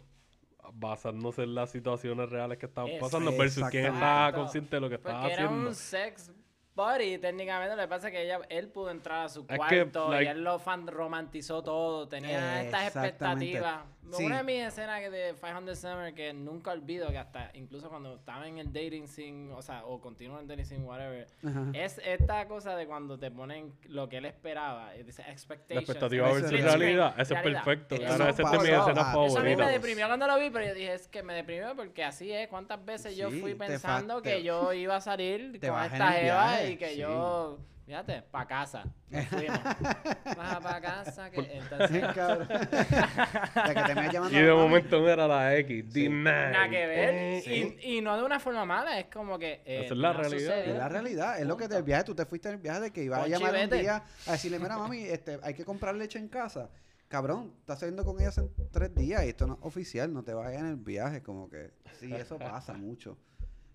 basándose en las situaciones reales que estaban Es- pasando versus quién estaba consciente de lo que estaba Porque era haciendo. un sex buddy, técnicamente. Lo que pasa es que ella, él pudo entrar a su que, cuarto like- y él lo fan romantizó todo. Tenía estas expectativas. Sí. Una de mis escenas que de 500 Summer que nunca olvido, que hasta incluso cuando estaba en el dating scene, o sea, o continúa en el dating scene, whatever, es esta cosa de cuando te ponen lo que él esperaba. y Dice La expectations. expectativa Eso versus es realidad. Eso es perfecto. Eso Claro, esa es pasó. escenas Ah, Eso a mí me deprimió cuando lo vi, pero yo dije, es que me deprimió porque así es. ¿Cuántas veces yo fui pensando que yo iba a salir te con esta jeva y que sí. yo, fíjate, pa' casa. Nos fuimos. Baja pa' casa. Que, entonces, Cabrón. La que te me llamando Y de momento no era la X. Sí. D9. nada que ver. Eh, Sí. Y, y no de una forma mala, es como que. eh, Esa es la no realidad. sucede. Es la realidad, es lo que del viaje, tú te fuiste en el viaje de que ibas a llamar un chivete. día a decirle, mira mami, este, hay que comprar leche en casa. Cabrón, estás saliendo con ella hace tres días y esto no es oficial, no te vayas en el viaje, como que sí, eso pasa mucho.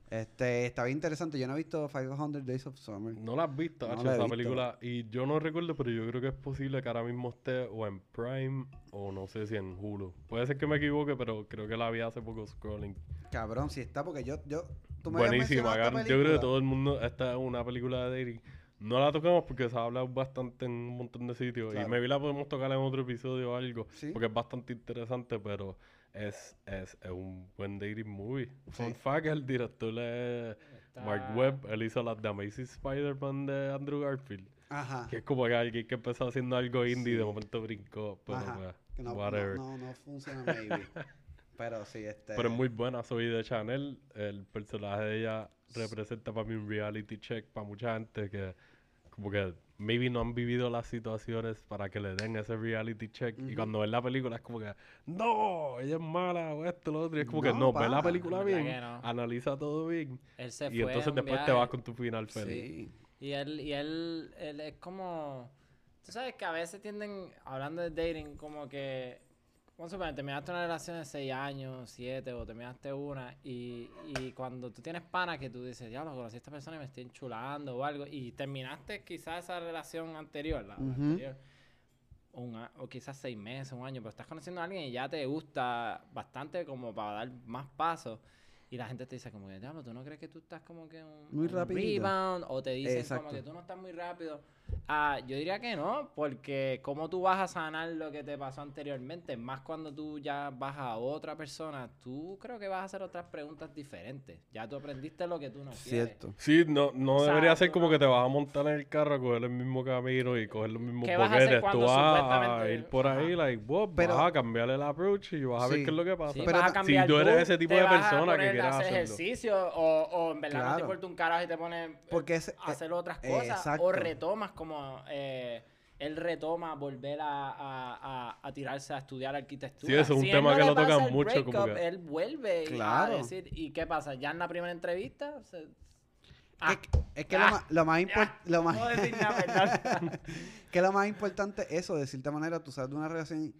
Este, está bien interesante, yo no he visto 500 Days of Summer. No la has visto, No la esa visto. película. Y yo no recuerdo, pero yo creo que es posible que ahora mismo esté o en Prime o no sé si en Hulu. Puede ser que me equivoque, pero creo que la vi hace poco scrolling. Cabrón, si está, porque yo, yo, tú me Buenísima. Yo creo que todo el mundo. Esta es una película de dating. No la tocamos porque se ha hablado bastante en un montón de sitios. Claro. Y maybe la podemos tocar en otro episodio o algo. Sí. Porque es bastante interesante, pero es, es, es un buen dating movie. Fun Sí. fact, el director es Está- Mark Webb. Él hizo las de Amazing Spider-Man de Andrew Garfield. Ajá. Que es como que alguien que empezó haciendo algo indie y Sí. de momento brincó. Pero, Ajá. pues, no, no, whatever. no, no funciona maybe. Pero sí, este. Pero es muy buena, soy de Chanel. El personaje de ella representa para mí un reality check para mucha gente que como que maybe no han vivido las situaciones para que le den ese reality check. Y cuando ven la película es como que, no, ella es mala o esto, lo otro. Y es como que No, no, ve la pa. película bien, no. analiza todo bien. Él se y fue entonces después te vas con tu final feliz. Sí. Y él, y él, él es como... Tú sabes que a veces tienden, hablando de dating, como que... Vamos a suponer, terminaste una relación de 6 años, 7, o terminaste una, y, y cuando tú tienes pana que tú dices, diablo, conocí a esta persona y me estoy enchulando o algo, y terminaste quizás esa relación anterior, la, anterior, un o quizás seis meses, un año, pero estás conociendo a alguien y ya te gusta bastante como para dar más pasos. Y la gente te dice como que, diablo, ¿tú no crees que tú estás como que un, Muy un rapidito. rebound? O te dicen Exacto. como que tú no estás muy rápido. Ah, yo diría que no, porque cómo tú vas a sanar lo que te pasó anteriormente, más cuando tú ya vas a otra persona, tú creo que vas a hacer otras preguntas diferentes. Ya tú aprendiste lo que tú no quieres. Cierto. Sí, no, no debería ser como ¿no? que te vas a montar en el carro a coger el mismo camino y coger los mismos ¿Qué vas a hacer boquetes. Tú vas a ir por ahí, Ajá. like, wow, Pero- vas a cambiarle el approach y vas a ver Sí. qué es lo que pasa. Sí, Pero vas a ta- cambiar si tú eres ese tipo de persona que hacer hacerlo. ejercicio o, o en verdad no te importa un carajo y te pones eh, Porque es- a hacer otras eh, cosas exacto. o retomas como eh, él retoma volver a, a- a- a tirarse a estudiar arquitectura. Sí, eso es un Si tema no que lo tocan mucho, como que- él vuelve Claro. a decir ¿y qué pasa? Ya en la primera entrevista se- Ah, Es, que- es que lo Ah, más, lo más, lo no decir que lo más importante es eso, de cierta manera, tú sabes de una relación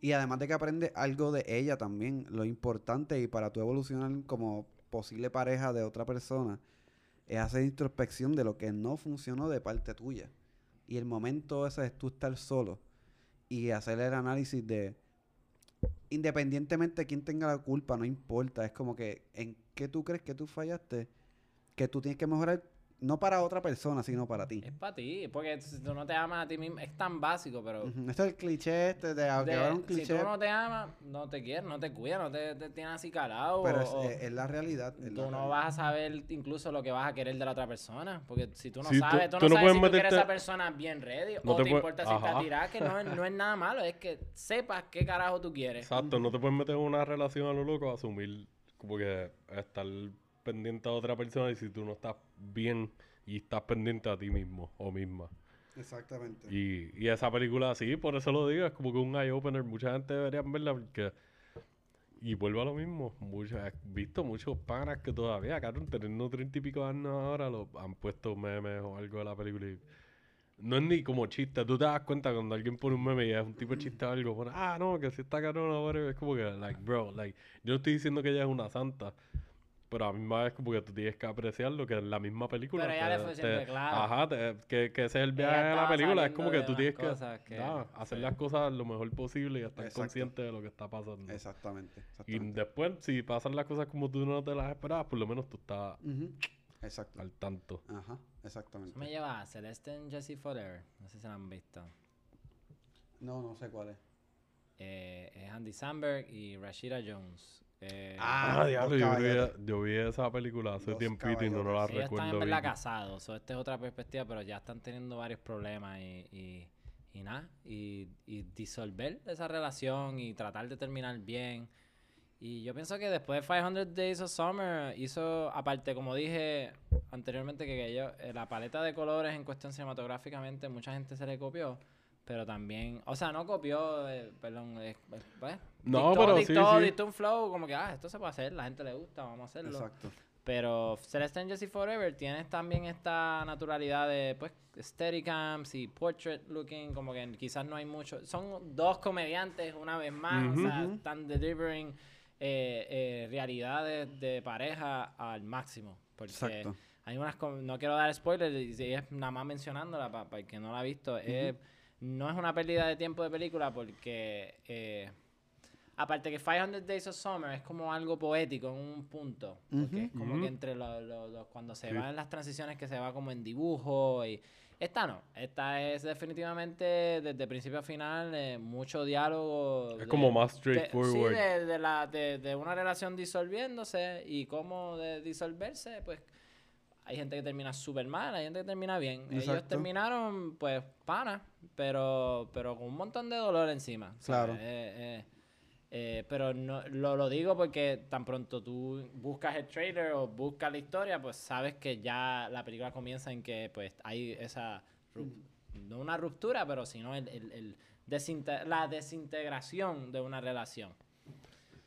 y además de que aprendes algo de ella también, lo importante y para tu evolucionar como posible pareja de otra persona, es hacer introspección de lo que no funcionó de parte tuya. Y el momento ese es tú estar solo y hacer el análisis de, independientemente de quién tenga la culpa, no importa, es como que en qué tú crees que tú fallaste, que tú tienes que mejorar no para otra persona, sino para ti. Es para ti, porque si tú no te amas a ti mismo, es tan básico, pero... Esto es el cliché este de, aunque de- un si cliché, tú no te amas, no te quieres, no te cuidas, no te, te tienes así calado. pero o- es, la realidad. es la tú no realidad. vas a saber incluso lo que vas a querer de la otra persona. Porque si tú no Sí, sabes, tú, tú no no sabes puedes si tú quieres a meterte- esa persona bien ready No o te importa si está tirada, que no, es- no es nada malo, es que sepas qué carajo tú quieres. Exacto, no te puedes meter en una relación a lo loco, asumir como que estar pendiente a otra persona y si tú no estás bien y estás pendiente a ti mismo o misma. Exactamente. Y, y esa película, sí, por eso lo digo, es como que un eye-opener. Mucha gente debería verla porque... Y vuelvo a lo mismo. Mucho, he visto muchos panas que todavía, cabrón, teniendo treinta y pico años ahora, lo, han puesto memes o algo de la película y... No es ni como chiste. Tú te das cuenta cuando alguien pone un meme y es un tipo de chiste o algo. Pone, ah, no, que si está cabrón whatever", Es como que, like, bro, like... Yo no estoy diciendo que ella es una santa. Pero a mí misma vez como que tú tienes que apreciar lo que es la misma película. Pero ella le te- fue te- siempre claro. Ajá, te- que, que ese es el viaje de la película. Es como que tú tienes que, hacer sí. las cosas lo mejor posible y estar Exacto. consciente de lo que está pasando. Exactamente. Y después, si pasan las cosas como tú no te las esperabas, por lo menos tú estás Exacto. al tanto. Ajá, Eso exactamente. me lleva a Celeste and Jesse Forever. No sé si la han visto. No, no sé cuál es. Eh, es Andy Samberg y Rashida Jones. Eh, Ah, Ah, diablo, yo vi, yo vi esa película hace tiempito y no, no la caballeros. ellos están recuerdo en verdad casados. So, esta es otra perspectiva, pero ya están teniendo varios problemas y, y, y nada. Y, y disolver esa relación y tratar de terminar bien. Y yo pienso que después de 500 Days of Summer hizo, aparte, como dije anteriormente, que ellos, eh, la paleta de colores en cuestión cinematográficamente, mucha gente se le copió. Pero también, o sea, no copió, eh, perdón, eh, pues, No, dictó- pero sí, dictó, sí. dictó un flow como que, ah, esto se puede hacer, la gente le gusta, vamos a hacerlo. Exacto. Pero Celeste and Jesse Forever tienes también esta naturalidad de pues Steadicams y portrait looking, como que quizás no hay mucho. Son dos comediantes una vez más, o sea, están delivering eh, eh, realidades de pareja al máximo. Porque Exacto. hay unas, no quiero dar spoilers, y si es nada más mencionándola para el que no la ha visto. es- no es una pérdida de tiempo de película porque, eh, aparte que 500 Days of Summer es como algo poético en un punto. Porque es como que entre los, cuando se Sí. van las transiciones que se va como en dibujo y... Esta no, esta es definitivamente desde principio a final eh, mucho diálogo. Es de- como más de- straightforward. sí, de, de la, de, de una relación disolviéndose y cómo de disolverse, pues hay gente que termina súper mal, hay gente que termina bien. Ellos terminaron, pues, pana, pero, pero con un montón de dolor encima. Claro. Eh, eh, eh, pero no, lo, lo digo porque tan pronto tú buscas el trailer o buscas la historia, pues sabes que ya la película comienza en que pues hay esa, no una ruptura, pero sino el, el- el desinte- la desintegración de una relación.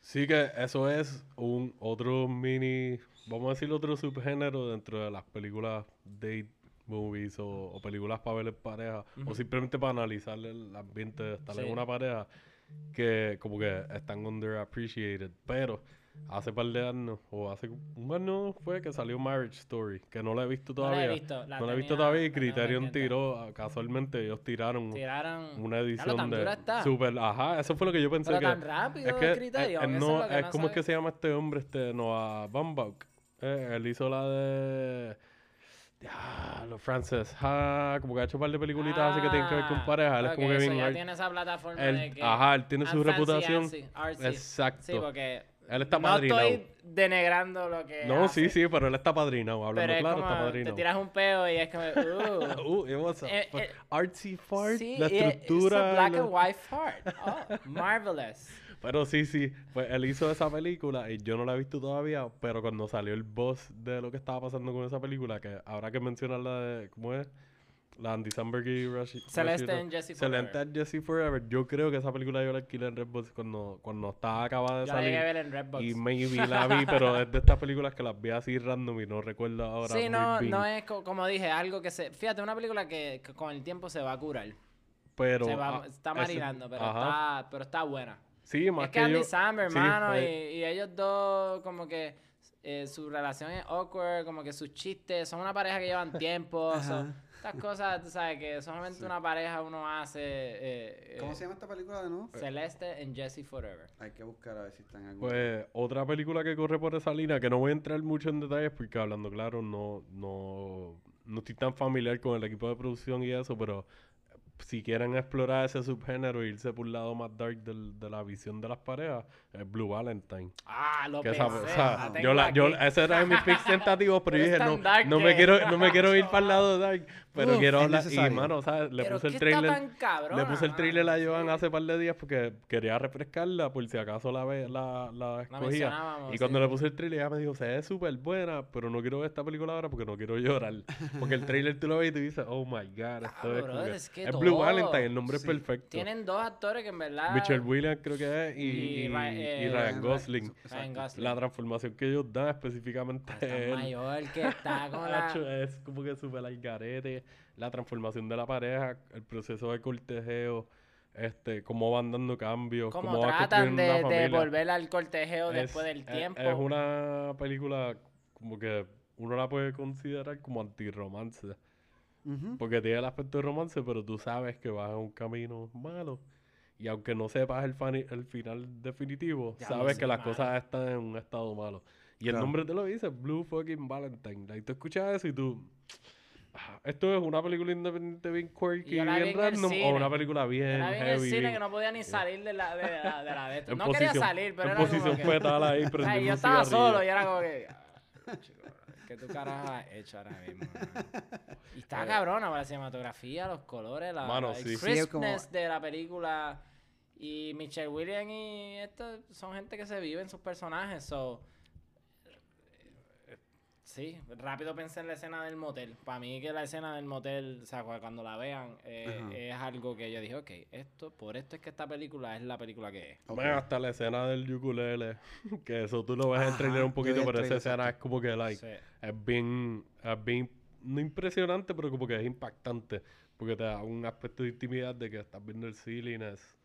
Sí que eso es un otro mini, vamos a decir otro subgénero dentro de las películas date movies o, o películas para ver en pareja o simplemente para analizar el ambiente de estar Sí. en una pareja que como que están underappreciated, pero hace par de años o hace un año fue que salió Marriage Story, que no la he visto No la he todavía. visto, la no la he visto todavía y Criterion tiró, ah, casualmente ellos tiraron Tiraron una edición tan de está. super, ajá, eso fue lo que yo pensé Pero que tan rápido es que eh, criterio. eh, eso no, lo que es no como es que se llama este hombre, este Noah Baumbach. Eh, él hizo la de ya, los Frances Ha, como que ha hecho un par de peliculitas así que tienen que ver con Ah, pareja. Él es ok, como que bien ya tiene esa plataforma él- de que... ajá, él tiene su reputación. artsy, artsy. Exacto. Sí, porque Él está no padrinado. estoy denegrando lo que No, hace, sí, sí, pero él está padrinado. Hablando Pero es claro, como está te padrinado. tiras un peo y es como... Uh, Uh, it was a Eh, eh, artsy fart, sí, la es- estructura. It's a black la- and white fart. Oh, marvelous. Pero sí, sí, pues él hizo esa película y yo no la he visto todavía, pero cuando salió el boss de lo que estaba pasando con esa película, que habrá que mencionar la de, ¿cómo es? La Andy Samberg y Rashi- Celeste and Jesse Celeste Forever. and Jesse Forever. Yo creo que esa película yo la alquilé en Redbox cuando, cuando estaba acabada de Yo la salir. ver en Redbox. Y maybe la vi, pero es de estas películas que las vi así random y no recuerdo ahora. Sí, no, bien. no es co- como dije, algo que se... Fíjate, una película que, que con el tiempo se va a curar. Pero, se va, ah, está ese- marinando, pero, ajá. está, pero está buena. Sí, más Es que Andy yo- Samberg, sí, hermano, eh, y, y ellos dos, como que eh, su relación es awkward, como que sus chistes, son una pareja que llevan tiempo. so- Ajá. Estas cosas, tú sabes, que solamente una pareja uno hace. eh, ¿Cómo eh, se llama esta película de nuevo? Celeste en Jesse Forever. Hay que buscar a ver si está en algún... Pues otra película que corre por esa línea, que no voy a entrar mucho en detalles porque hablando claro, no, no, no estoy tan familiar con el equipo de producción y eso, pero si quieren explorar ese subgénero e irse por un lado más dark del- de la visión de las parejas, es Blue Valentine. Ah, lo Que pensé. esa- o sea, la yo la, yo, ese era de mis picks tentativos, pero, Pero dije, no, no me quiero, no me quiero ir para el lado dark, pero Uf, quiero hablar. Y, mano, ¿sabes? Le puse el ¿qué trailer. cabrona, le puse el trailer a? Joan Sí. hace par de días porque quería refrescarla por si acaso la, ve, la, la escogía. mencionábamos, y cuando sí. le puse el trailer, ella me dijo, se ve súper buena, pero no quiero ver esta película ahora porque no quiero llorar. Porque el trailer tú lo ves y tú dices, oh my god, esto Claro, es, que- es que es Blue Valentine, el nombre Sí. es perfecto. Tienen dos actores que en verdad. Michelle Williams creo que es y, Y y- Ryan- y eh, Ryan Gosling. Ryan Gosling. La transformación que ellos dan específicamente Está es él. mayor que está con la. Hacho, es como que súper al garete. La transformación de la pareja, el proceso de cortejeo, este, cómo van dando cambios, Como cómo van tratan de, de volver al cortejeo Es- después del es- tiempo. Es, una película como que uno la puede considerar como antirromance. Ujú. Porque tiene el aspecto de romance, pero tú sabes que vas a un camino malo. Y aunque no sepas el, el final definitivo, Diablo, sabes que las mano. cosas están en un estado malo. Y el Claro. nombre te lo dice, Blue fucking Valentine. Y tú escuchas eso y tú... ah, ¿Esto es una película independiente bien quirky, yo vi bien en el random? ¿O una película Yo bien la vi en el heavy? cine que no podía ni salir de la de, la, de, la de esto. No quería posición- salir, pero en era como posición que... fetal ahí, prendiendo yo estaba cigarrillo. solo y era como que... "Ah, chico, ¿Qué tu carajo has hecho ahora mismo? mano?" Y está cabrona la cinematografía, los colores, la, Mano, la sí. Sí, es como- crispness de la película. Y Michelle Williams y esto son gente que se vive en sus personajes. So, Sí, rápido pensé en la escena del motel. Para mí que la escena del motel, o sea, cu- cuando la vean, eh, es algo que yo dije, ok, esto, por esto es que esta película es la película que es. Ok. Bueno, hasta la escena del ukulele, que eso tú lo ves en el Ajá, trailer un poquito, pero esa escena es como que, like, Sí. es bien, es bien, no impresionante, pero como que es impactante, porque te da un aspecto de intimidad de que estás viendo el silliness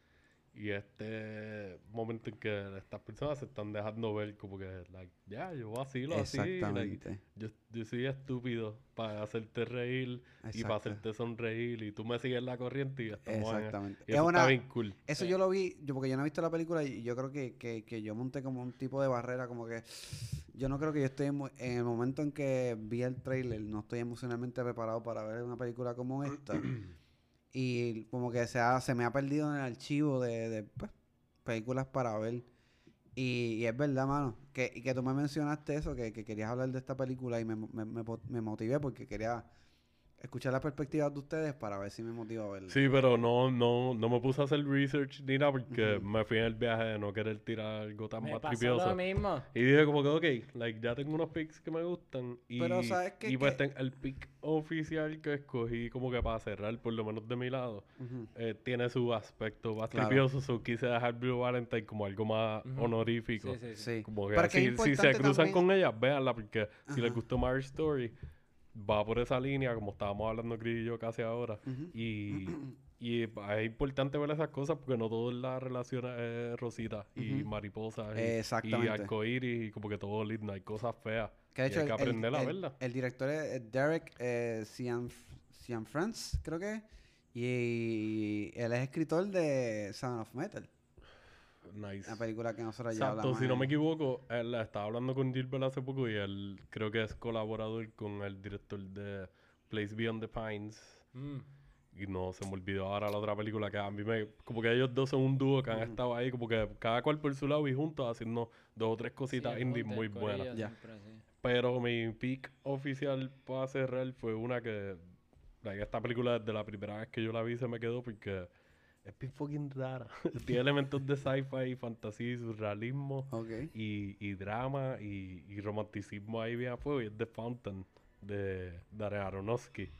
y este momento en que estas personas se están dejando ver como que, like, ya, yo vacilo así, like, Exactamente. yo, yo soy estúpido para hacerte reír y para hacerte sonreír y tú me sigues la corriente y estamos en- Exactamente. y Es eso una- está bien cool. Eso yo lo vi, yo porque yo no he visto la película y yo creo que, que, que yo monté como un tipo de barrera, como que yo no creo que yo estoy emo- en el momento en que vi el trailer, no estoy emocionalmente preparado para ver una película como esta. y como que se, ha- se me ha perdido en el archivo de, de, pues, películas para ver. Y, y es verdad, mano, que, y que tú me mencionaste eso, que, que querías hablar de esta película y me, me, me, me motivé porque quería escuchar las perspectivas de ustedes para ver si me motiva a verla. Sí, pero no, no, no me puse a hacer research ni nada porque me fui en el viaje de no querer tirar algo tan Me más pasó tripioso. lo mismo. Y dije como que, ok, like, ya tengo unos picks que me gustan. Y, Pero, ¿sabes qué? y pues Que- el pick oficial que escogí como que para cerrar, por lo menos de mi lado, eh, tiene su aspecto más Claro. tripioso. So quise dejar Blue Valentine como algo más honorífico. Sí, sí, sí. Sí. Como que si, si se cruzan también- con ellas, véanla, porque si les gustó Marriage Story, va por esa línea, como estábamos hablando Chris y yo casi ahora. Y, y es importante ver esas cosas porque no todo en la relación es rosita y Ujú. mariposas y, y arcoíris y como que todo lindo, hay cosas feas. Que de y hay que el- el- aprender a el, verla. el director es Derek eh, Cian, creo que es. Y él es escritor de Sound of Metal, Nice. una película que nosotros ya Exacto, hablamos. si no me equivoco, él estaba hablando con Gilbert hace poco y él creo que es colaborador con el director de Place Beyond the Pines. Mm. Y no, se me olvidó ahora la otra película que a mí me... Como que ellos dos son un dúo que han Ujú. estado ahí, como que cada cual por su lado y juntos haciendo dos o tres cositas Sí, indie muy buenas. Siempre así. Pero mi pick oficial para cerrar fue una que... like, esta película desde la primera vez que yo la vi se me quedó porque es bien fucking rara. Tiene elementos de sci-fi, fantasía, y surrealismo y, y drama y, y romanticismo ahí bien a fuego. Y es The Fountain de Darren Aronofsky.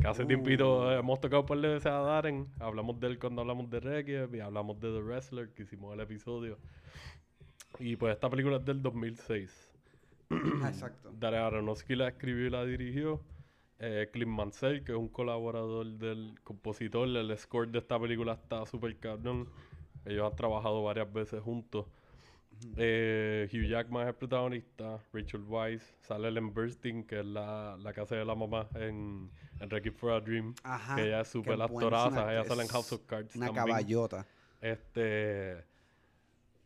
Que hace Uh. tiempito eh, hemos tocado por veces a Darren. Hablamos de él cuando hablamos de Requiem y hablamos de The Wrestler, que hicimos el episodio. Y pues esta película es del 2006. Ah, exacto. Darren Aronofsky la escribió y la dirigió. Eh, Clint Mansell, que es un colaborador del compositor, el score de esta película está súper cabrón. Ellos han trabajado varias veces juntos. Eh, Hugh Jackman es el protagonista, Rachel Weisz, sale Ellen Burstyn, que es la, la hace de la mamá en, en Wreck-It for a Dream, Ajá. que ella es súper actoraza, ella sale en House of Cards Una también. caballota. Este,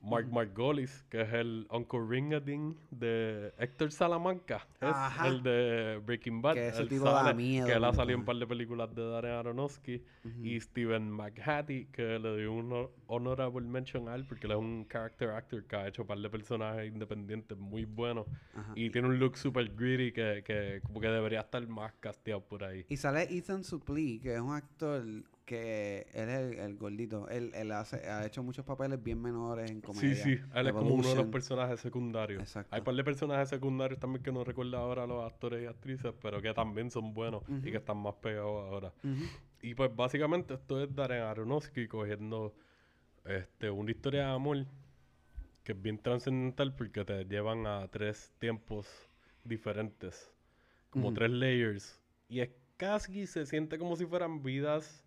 Mark Margolis, que es el Uncle Ringadin de Héctor Salamanca, es Ajá. el de Breaking Bad. Que ese tipo da sale- miedo, Que él ha salido en un par de películas de Darren Aronofsky. Y Steven McHattie, que le dio un honor- honorable mention a él porque él es un character actor que ha hecho un par de personajes independientes muy buenos. Ajá. Y tiene un look super gritty que, que como que debería estar más casteado por ahí. Y sale Ethan Suplee, que es un actor que él es el, el gordito. Él, él hace, ha hecho muchos papeles bien menores en comedia. Sí, sí, él es como uno de los personajes secundarios. Exacto. Hay un par de personajes secundarios también que no recuerdo ahora los actores y actrices, pero que también son buenos y que están más pegados ahora. Y pues básicamente esto es Darren Aronofsky cogiendo este, una historia de amor que es bien trascendental porque te llevan a tres tiempos diferentes, como tres layers. Y es casi se siente como si fueran vidas,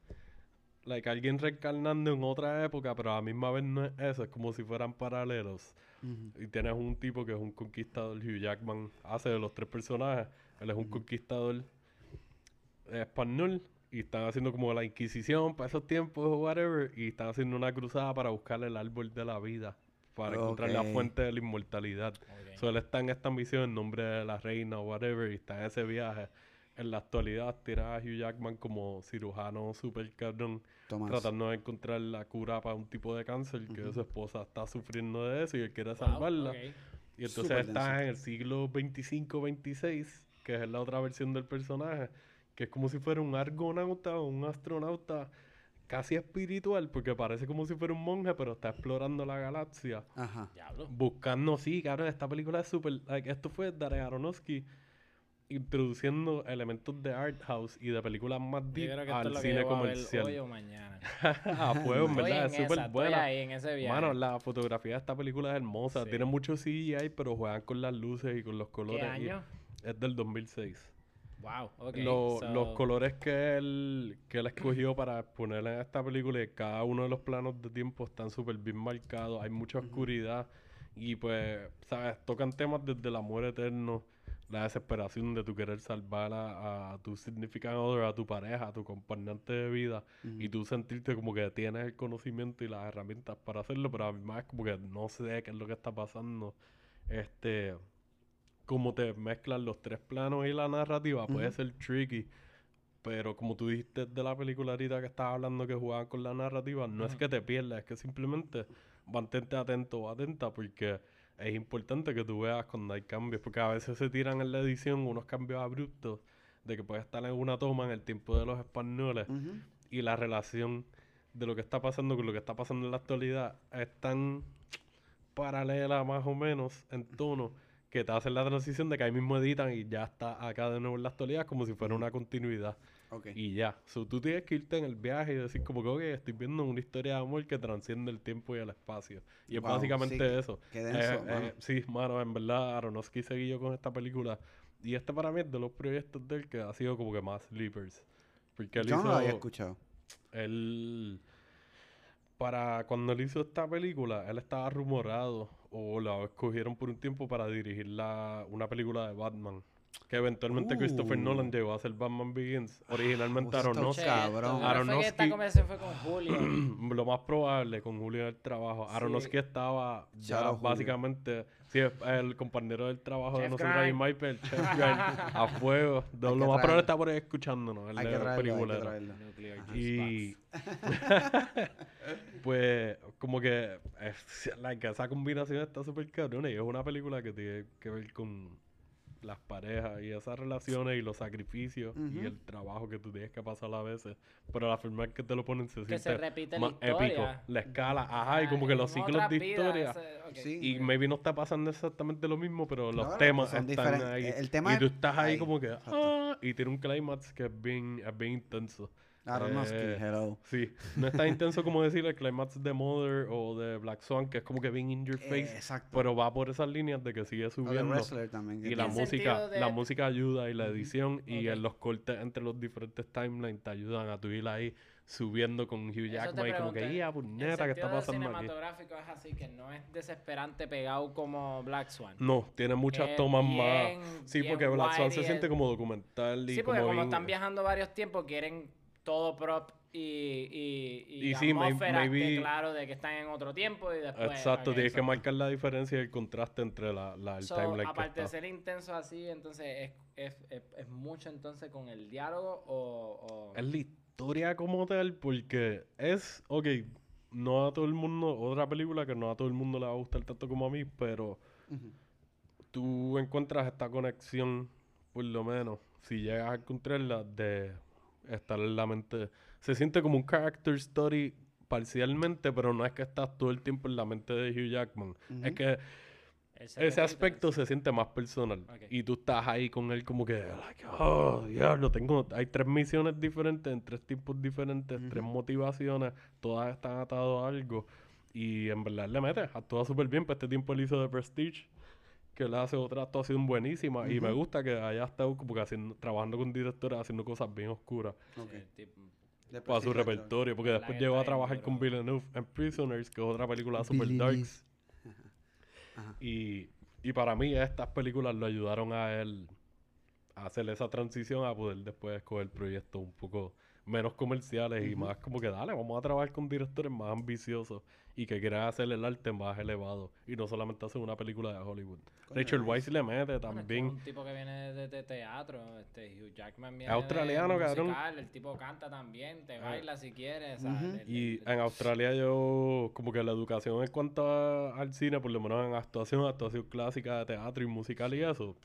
like alguien reencarnando en otra época, pero a la misma vez no es eso, es como si fueran paralelos. Ujú. Y tienes un tipo que es un conquistador, Hugh Jackman hace de los tres personajes, él es un conquistador español y están haciendo como la Inquisición para esos tiempos o whatever y están haciendo una cruzada para buscar el árbol de la vida, para encontrar la fuente de la inmortalidad. Ok. So, él está en esta misión en nombre de la reina o whatever y está en ese viaje. En la actualidad tira a Hugh Jackman como cirujano super cabrón Tomás. tratando de encontrar la cura para un tipo de cáncer que su esposa está sufriendo de eso y él quiere Wow, salvarla. ok. Y entonces Súper está denso. en el siglo 25-26, que es la otra versión del personaje, que es como si fuera un argonauta o un astronauta casi espiritual, porque parece como si fuera un monje, pero está explorando la galaxia. Ajá. Diablo. Buscando, sí, cabrón, esta película es súper... like, esto fue Darren Aronofsky introduciendo elementos de art house y de películas más deep al cine comercial. hoy o mañana. a fuego, en Estoy verdad, en es súper buena. ahí en ese viaje. Mano, la fotografía de esta película es hermosa. Sí. Tiene mucho CGI, pero juegan con las luces y con los colores. ¿Qué año? Es del 2006. Wow, ok. Lo- so- Los colores que él, que él escogió para poner en esta película, y cada uno de los planos de tiempo están súper bien marcados. Hay mucha oscuridad. Y pues, ¿sabes? Tocan temas desde el amor eterno, la desesperación de tu querer salvar a, a tu significant other, a tu pareja, a tu acompañante de vida. Y tú sentirte como que tienes el conocimiento y las herramientas para hacerlo, pero además como que no sé qué es lo que está pasando. Este, como te mezclan los tres planos y la narrativa, puede ser tricky. Pero como tú dijiste de la película ahorita que estabas hablando que jugaban con la narrativa, no es que te pierdas, es que simplemente mantente atento o atenta porque es importante que tú veas cuando hay cambios, porque a veces se tiran en la edición unos cambios abruptos de que puede estar en una toma en el tiempo de los españoles y la relación de lo que está pasando con lo que está pasando en la actualidad es tan paralela más o menos en tono que te hacen la transición de que ahí mismo editan y ya está acá de nuevo en la actualidad como si fuera una continuidad Y ya. So, tú tienes que irte en el viaje y decir como que ok, estoy viendo una historia de amor que transciende el tiempo y el espacio. Y es básicamente sí, eso. qué denso, Eh, mano. eh, sí, mano, en verdad Aronofsky seguí yo con esta película. Y este para mí es de los proyectos de él que ha sido como que más sleepers. Porque él Yo no lo había escuchado. Él, para cuando él hizo esta película, él estaba rumorado o lo escogieron por un tiempo para dirigir la, una película de Batman. Que eventualmente Christopher Uh. Nolan llegó a hacer Batman Begins. Originalmente está Aronofsky. cabrón. Que esta Aronofsky- conversación fue con Julio. Lo más probable con Julio en el trabajo. Sí. Aronofsky estaba ya básicamente, sí, es el compañero del trabajo de nosotros ahí. Michael, Chef a fuego. Lo más probable está por ahí escuchándonos. él Hay que traerlo, hay que. Y pues como que es- like, esa combinación está súper cabrona y es una película que tiene que ver con las parejas y esas relaciones y los sacrificios y el trabajo que tú tienes que pasar a veces pero la forma que te lo ponen se Que se siente repite la épico historia. la escala ajá y como que los ciclos de historia ese- ok. Sí. y maybe no está pasando exactamente lo mismo, pero los temas están diferentes. ahí. El tema y tú es estás ahí ahí, como que, ah, y tiene un climax que es bien, es bien intenso. Aronofsky, Eh, hello. Sí, no es tan intenso como decir el climax de Mother o de Black Swan, que es como que bien in your Eh, face, exacto. pero va por esas líneas de que sigue subiendo. Wrestler también. que Y la música, de- la música ayuda y la edición y Ok. en los cortes entre los diferentes timelines te ayudan a tu ir ahí subiendo con Hugh Jackman y como que, ¡ya, El puñeta! ¿Qué está pasando aquí? cinematográfico es así, que no es desesperante pegado como Black Swan. No, tiene muchas Es tomas bien, más. Sí, porque Black Swan se y siente como documental y Sí, porque como como bien- están viajando varios tiempos, quieren todo prop y, y, y, Y sí, may- maybe- claro de que están en otro tiempo y después... Exacto, tienes que marcar la diferencia y el contraste entre la, la, el so, timeline que aparte de está. ser intenso así, entonces es, es, es, es mucho entonces con el diálogo o... o- Es la historia como tal, porque es, ok, no a todo el mundo, otra película que no a todo el mundo le va a gustar tanto como a mí, pero Ujú. tú encuentras esta conexión, por lo menos, si llegas a encontrarla, de estar en la mente. Se siente como un character story parcialmente, pero no es que estás todo el tiempo en la mente de Hugh Jackman. Es Ujú. que el ese aspecto se siente más personal. Ok. Y tú estás ahí con él como que, like, oh, diablo, tengo, hay tres misiones diferentes, en tres tipos diferentes, tres Ujú. motivaciones, todas están atadas a algo. Y en verdad le mete, actúa súper bien. Para este tiempo él hizo de Prestige, que le hace otra actuación buenísima. Y me gusta que haya estado como que haciendo, trabajando con directores, haciendo cosas bien oscuras sí, para su repertorio. Porque después llegó a trabajar con. Villeneuve en Prisoners, que es otra película super Villeneuve. darks. Ajá. Y, y para mí estas películas lo ayudaron a él a hacer esa transición a poder después escoger proyectos un poco menos comerciales y más como que dale, vamos a trabajar con directores más ambiciosos y que quieran hacer el arte más elevado y no solamente hacer una película de Hollywood. Nice. Weisz le mete Bueno, es que también. es un tipo que viene de, de teatro, este Hugh Jackman viene australiano, de cabrón. musical, el tipo canta también, te Ah. baila si quieres, el- Y el- en Australia yo, como que la educación en cuanto a- al cine, por lo menos en actuación, actuación clásica de teatro y musical y eso.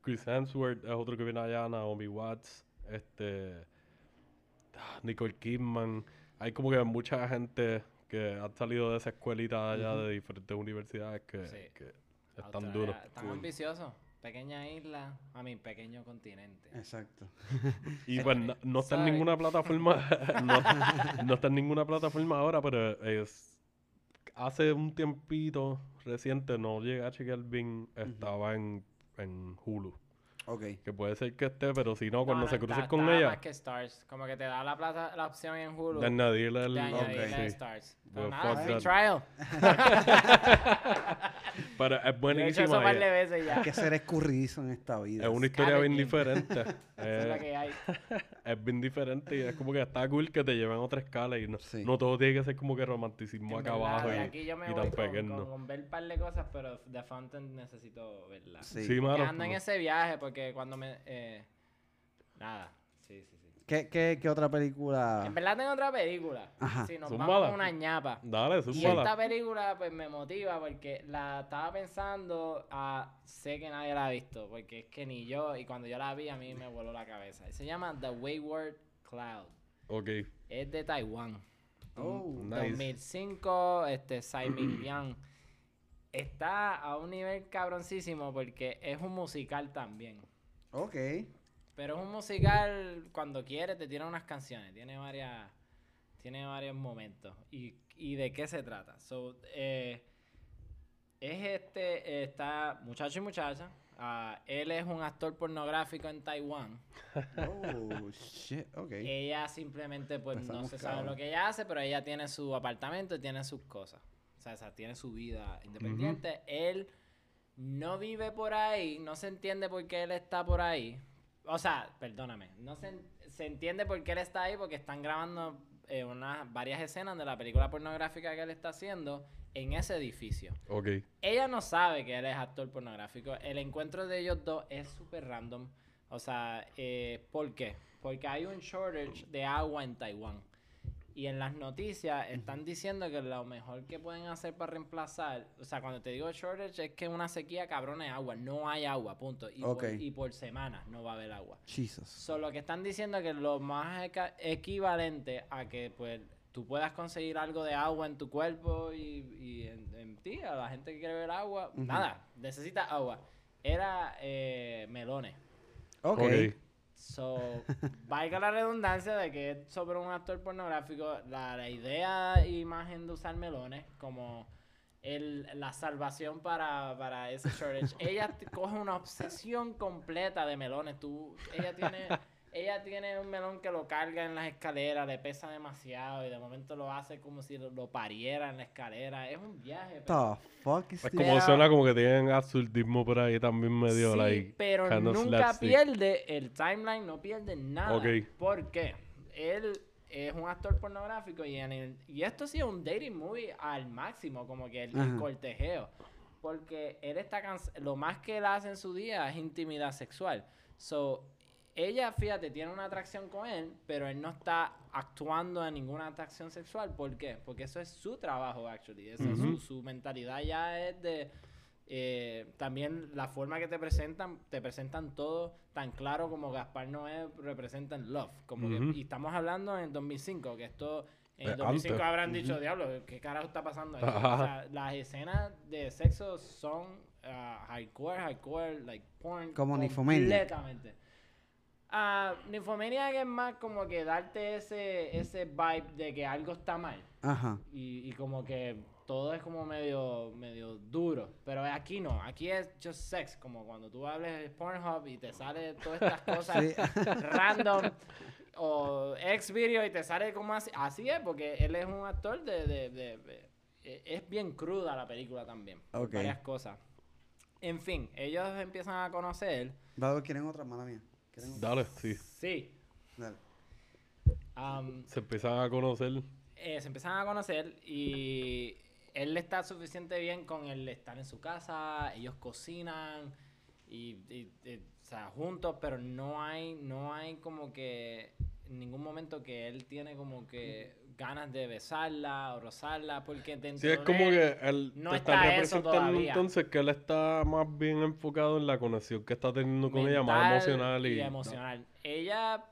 Chris Hemsworth es otro que viene allá, Naomi Watts, este, Nicole Kidman. Hay como que mucha gente que ha salido de esa escuelita allá de diferentes universidades que, Sí. que están Australia, duros. Tan Cool. ambicioso. Pequeña isla, a mi pequeño continente. Exacto. Y pues no, no está en ninguna plataforma, no, no está en ninguna plataforma ahora, pero es hace un tiempito reciente, no llegué a chequear bien, estaba en, en Hulu. Ok. Que puede ser que esté, pero si no, cuando No, se no, cruce está- con está ella, más que Stars. Como que te da la, plata, la opción en Hulu de añadirle el... de añadirle sí. Stars. Pero Well, nada, fuck free that. trial. Pero es Yo he hecho buenísima. eso un par y de veces ya. Hay que ser escurridizo en esta vida. Es una historia bien diferente. Esa es la que hay. es bien diferente y es como que está cool que te lleven a otra escala y no, Sí. no todo tiene que ser como que romanticismo acá verdad, abajo y, aquí yo me y voy tan con, pequeño. con, con ver un par de cosas, pero The Fountain necesito verla. Sí. Sí, Que mano. ando en ese viaje porque cuando me... eh, nada, sí, sí, sí. ¿Qué, qué, qué otra película? En verdad tengo otra película. Ajá. Si nos Zúmbala. vamos a una ñapa. Dale, Y zúmbala. esta película pues me motiva porque la estaba pensando, ah, sé que nadie la ha visto, porque es que ni yo, y cuando yo la vi a mí me voló la cabeza. Se llama The Wayward Cloud. Ok. Es de Taiwán. Oh, nice. 2005, este, Ming-liang. Está a un nivel cabroncísimo porque es un musical también. Ok. Pero es un musical cuando quiere te tiene unas canciones, tiene varias tiene varios momentos. ¿Y, y de qué se trata? So, eh, es este, está muchacho y muchacha. ah, él es un actor pornográfico en Taiwán. Oh, shit. Ok. Ella simplemente pues no se sabe cabrón. lo que ella hace, pero ella tiene su apartamento y tiene sus cosas. O sea, o sea, tiene su vida independiente. Él no vive por ahí, no se entiende por qué él está por ahí. O sea, perdóname, no se, se entiende por qué él está ahí porque están grabando eh, unas varias escenas de la película pornográfica que él está haciendo en ese edificio. Ok. Ella no sabe que él es actor pornográfico. El encuentro de ellos dos es súper random. O sea, eh, ¿por qué? Porque hay un shortage de agua en Taiwán. Y en las noticias están diciendo que lo mejor que pueden hacer para reemplazar, o sea, cuando te digo shortage es que una sequía cabrona de agua, no hay agua, punto. Y, por, y por semana no va a haber agua. Jesus. Solo que están diciendo que lo más eca- equivalente a que pues tú puedas conseguir algo de agua en tu cuerpo y, y en, en ti, a la gente que quiere ver agua, nada, necesita agua. Era eh, melones. Ok. Ok. So, valga la redundancia de que es sobre un actor pornográfico, la, la idea e imagen de usar melones como el, la salvación para, para ese shortage. ella coge una obsesión completa de melones. Tú, ella tiene ella tiene un melón que lo carga en las escaleras, le pesa demasiado y de momento lo hace como si lo, lo pariera en la escalera. Es un viaje. pero- The fuck is Es como suena como que tienen absurdismo por ahí también medio, sí, like, pero kind of nunca slapstick. pierde el timeline, no pierde nada. Ok. ¿Por qué? Él es un actor pornográfico y, en el- y esto sí es un dating movie al máximo, como que el, cortejeo. Porque él está cans- lo más que él hace en su día es intimidad sexual. So, ella, fíjate, tiene una atracción con él, pero él no está actuando en ninguna atracción sexual. ¿Por qué? Porque eso es su trabajo, actually. Esa es su, su mentalidad ya es de... eh, también la forma que te presentan, te presentan todo tan claro como Gaspar Noé representa en Love. Como que- y estamos hablando en 2005, que esto... En Eh, 2005 antes. habrán dicho, diablo, ¿qué carajo está pasando aquí? Ajá. O sea, las escenas de sexo son ah, hardcore, hardcore, like porn. Como. Completamente. Ah, Nymphomaniac es más como que darte ese, ese vibe de que algo está mal. Ajá. Y, y como que todo es como medio, medio duro. Pero aquí no, aquí es just sex. Como cuando tú hables de Pornhub y te sale todas estas cosas Sí. random. O ex video y te sale como así. Así es, porque él es un actor de... de- de- de- e- es bien cruda la película también. por Ok. Varias cosas. En fin, ellos empiezan a conocer. Dado, ¿quieren otra? Mala mía. Dale, sí. Sí. Dale. am, Se empiezan a conocer. eh, se empiezan a conocer y él está suficiente bien con el estar en su casa, ellos cocinan y, y- y, o sea, juntos, pero no hay, no hay como que en ningún momento que él tiene como que ganas de besarla o rozarla, porque dentro Sí, es de como él- que él no te está está representando entonces que él está más bien enfocado en la conexión que está teniendo con ella, más emocional y... emocional. Ella,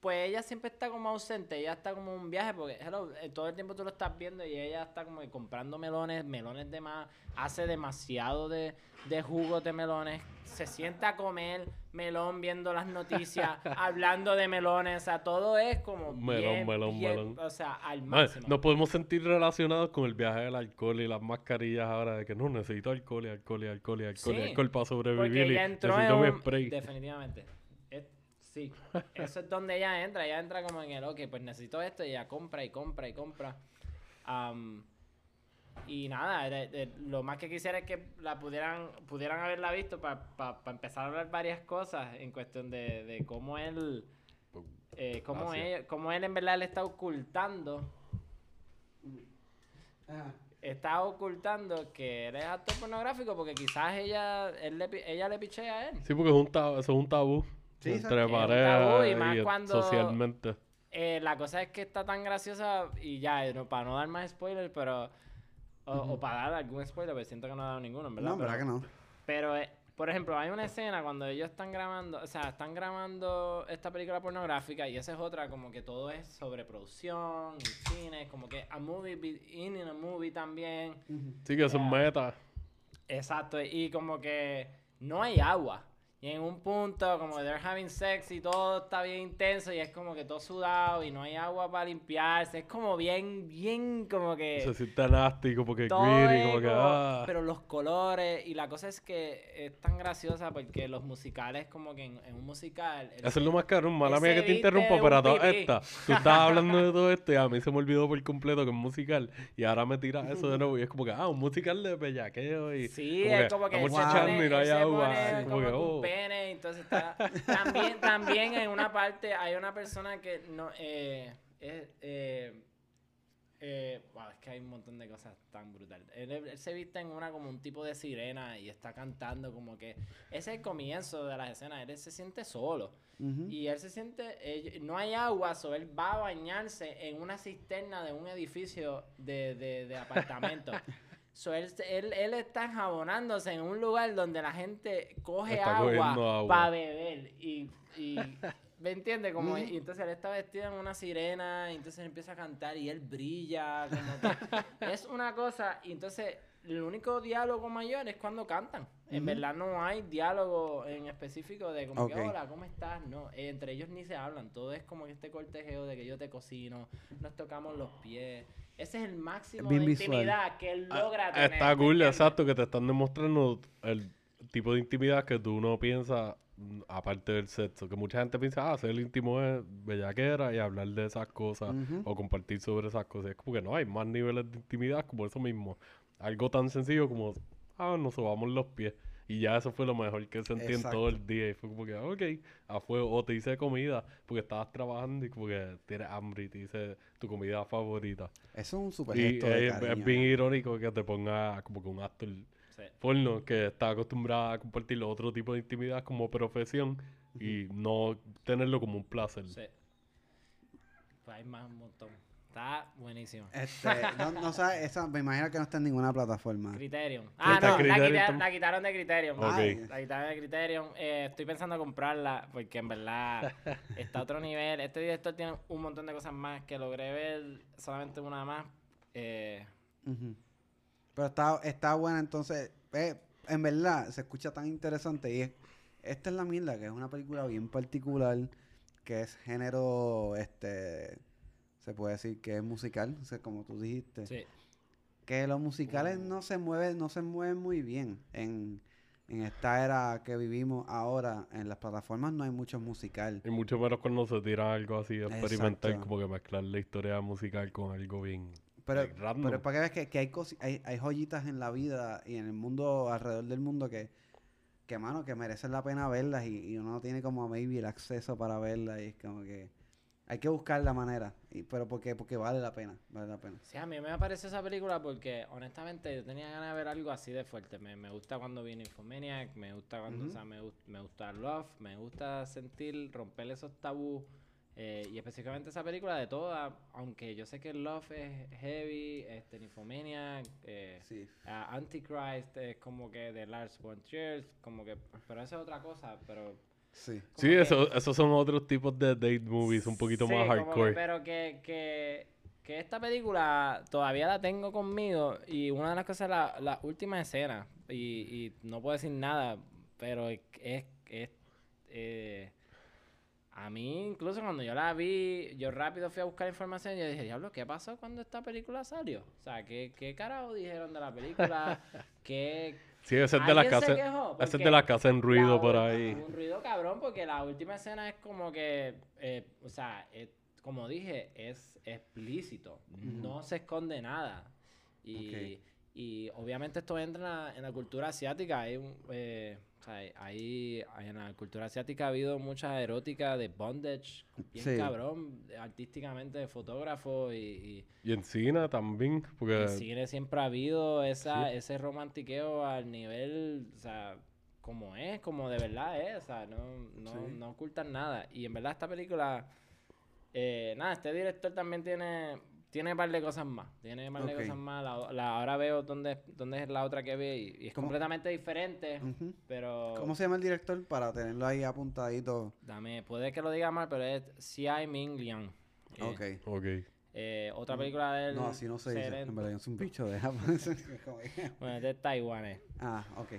pues ella siempre está como ausente, ella está como en un viaje, porque hello, eh, todo el tiempo tú lo estás viendo y ella está como que comprando melones, melones de más, hace demasiado de, de jugos de melones, se sienta a comer melón viendo las noticias, hablando de melones, o sea, todo es como Melón, bien, melón, bien, melón. o sea, al máximo. nos podemos sentir relacionados con el viaje del alcohol y las mascarillas ahora de que no necesito alcohol y alcohol y alcohol y alcohol y alcohol para Porque sobrevivir y ella entró en necesito mi un- spray. Definitivamente. Sí. Eso es donde ella entra. Ella entra como en el, ok, pues necesito esto y ella compra y compra y compra. Am, y nada, de- de- lo más que quisiera es que la pudieran, pudieran haberla visto para empezar a hablar varias cosas en cuestión de, de cómo él, eh, cómo, él, cómo él en verdad le está ocultando Ajá. está ocultando que él es actor pornográfico porque quizás ella él le, ella le pichea a él. Sí, porque es un tabú, eso es un tabú Sí, entre parejas tabú y más y cuando- socialmente. Eh, la cosa es que está tan graciosa y ya, eh, no, para no dar más spoilers, pero... O, o para dar algún spoiler, pero siento que no he dado ninguno, en verdad. No, en pero, verdad que no. pero, eh, por ejemplo, hay una escena cuando ellos están grabando, o sea, están grabando esta película pornográfica y esa es otra, como que todo es sobre producción y cine, como que a movie, be- in a movie también. Sí, que son Ya. metas. Exacto, y como que no hay agua. Y en un punto, como they're having sex y todo está bien intenso y es como que todo sudado y no hay agua para limpiarse. Es como bien, bien como que... Se siente nasty, como que greedy, como que... como- Ah. Pero los colores y la cosa es que es tan graciosa porque los musicales como que en, en un musical... el- Eso es lo más caro, mala mía que te interrumpo, pero a todas pipí. estas, tú estabas hablando de todo esto y a mí se me olvidó por completo que es musical y ahora me tiras eso de nuevo y es como que, ah, un musical de bellaqueo y Sí, como es como que chichando pone, y no hay agua, pone como como que, que oh. Pene, entonces está... También, también en una parte hay una persona que no... Eh, es, eh, eh, wow, es que hay un montón de cosas tan brutales. Él, él se viste en una como un tipo de sirena y está cantando como que... Ese es el comienzo de las escenas, él se siente solo. Y él se siente, eh, no hay agua, so él va a bañarse en una cisterna de un edificio de, de, de apartamento. so él, él, él está enjabonándose en un lugar donde la gente coge Está agua para beber. Y, y ¿me entiendes? Como, y entonces él está vestido en una sirena, y entonces él empieza a cantar y él brilla. Como que es una cosa, y entonces el único diálogo mayor es cuando cantan. En verdad no hay diálogo en específico de como que, Ok. hola, ¿cómo estás? No, eh, entre ellos ni se hablan. Todo es como que este cortejeo de que yo te cocino, nos tocamos los pies. Ese es el máximo Bien de visual. intimidad que él Ah, logra tener. Está ¿me cool, exacto, que te están demostrando el tipo de intimidad que tú no piensas mm, aparte del sexo. Que mucha gente piensa, ah, ser íntimo es bellaquera y hablar de esas cosas o compartir sobre esas cosas. Es como que no hay más niveles de intimidad como eso mismo. Algo tan sencillo como, ah, nos sobamos los pies. Y ya eso fue lo mejor que sentí en todo el día. Y fue como que, ok, a fuego. O te hice comida porque estabas trabajando y como que tienes hambre y te hice tu comida favorita. Eso es un super Y gesto de es, bien ¿no? irónico que te ponga como que un actor Sí. porno que está acostumbrado a compartir otro tipo de intimidad como profesión y no tenerlo como un placer. Sí. Pues hay más un montón. Está buenísimo. Este, no, no sabe, esa, me imagino que no está en ninguna plataforma. Criterion. Ah, no, la, quita- quitaron de Criterion. La quitaron de Criterion. Eh, estoy pensando comprarla porque en verdad está a otro nivel. Este director tiene un montón de cosas más que logré ver solamente una más. Eh. Pero está, está buena, entonces, eh, en verdad, se escucha tan interesante y es, esta es la mierda, que es una película bien particular, que es género, este, se puede decir que es musical, o sea, como tú dijiste, sí. que los musicales no se mueven, no se mueven muy bien en, en esta era que vivimos ahora, en las plataformas no hay mucho musical. Y mucho menos cuando se tira algo así experimental, Exacto. como que mezclar la historia musical con algo bien Pero, random. pero es para que veas que, que hay, cosi- hay, hay joyitas en la vida y en el mundo, alrededor del mundo, que, que mano, que merecen la pena verlas y, y uno no tiene como maybe el acceso para verlas y es como que hay que buscar la manera, y, pero porque, porque vale la pena, vale la pena. Sí, a mí me apareció esa película porque honestamente yo tenía ganas de ver algo así de fuerte. Me, me gusta cuando viene Infomaniac, me gusta cuando, o sea, me, me gusta Love, me gusta sentir, romper esos tabús. eh, y específicamente esa película de todas, aunque yo sé que Love es heavy, este, Nymphomaniac, eh, Sí. Antichrist es como que de Lars von Trier, como que, pero eso es otra cosa, pero Sí. como Sí, que- eso, esos son otros tipos de date movies, un poquito Sí, más como que- hardcore. pero que, que, que esta película todavía la tengo conmigo y una de las cosas, la, la última escena, y, y no puedo decir nada, pero es, es, es, eh, a mí incluso cuando yo la vi, yo rápido fui a buscar información y yo dije, diablo, ¿qué pasó cuando esta película salió? O sea, ¿qué, qué carajo dijeron de la película? ¿Qué, Sí, ese es de las ¿Alguien se casas. Ese es de las casas en ruido la por ahí. Un ruido cabrón, porque la última escena es como que, eh, o sea, es- como dije, es explícito. No se esconde nada. Y, y obviamente esto entra en la, en la cultura asiática. Hay un, eh, sea, hay, hay- en la cultura asiática ha habido mucha erótica de bondage, bien Sí. cabrón, artísticamente de fotógrafo y- y Y en cine también, porque en cine siempre ha habido esa, ese romantiqueo al nivel, o sea, como es, como de verdad es, o sea, no, no, Sí. no ocultan nada. Y en verdad esta película, eh, nada, este director también tiene, tiene un par de cosas más, tiene un par de cosas más. La, la- ahora veo dónde, dónde es la otra que vi y, y es ¿Cómo? completamente diferente, pero... ¿Cómo se llama el director para tenerlo ahí apuntadito? Dame, puede que lo diga mal, pero es C.I. Ming Liang. Eh, Ok. ok. eh, otra película de él. No, así no se dice. En verdad, es un bicho de Bueno, es de Taiwán. eh. Ah, ok.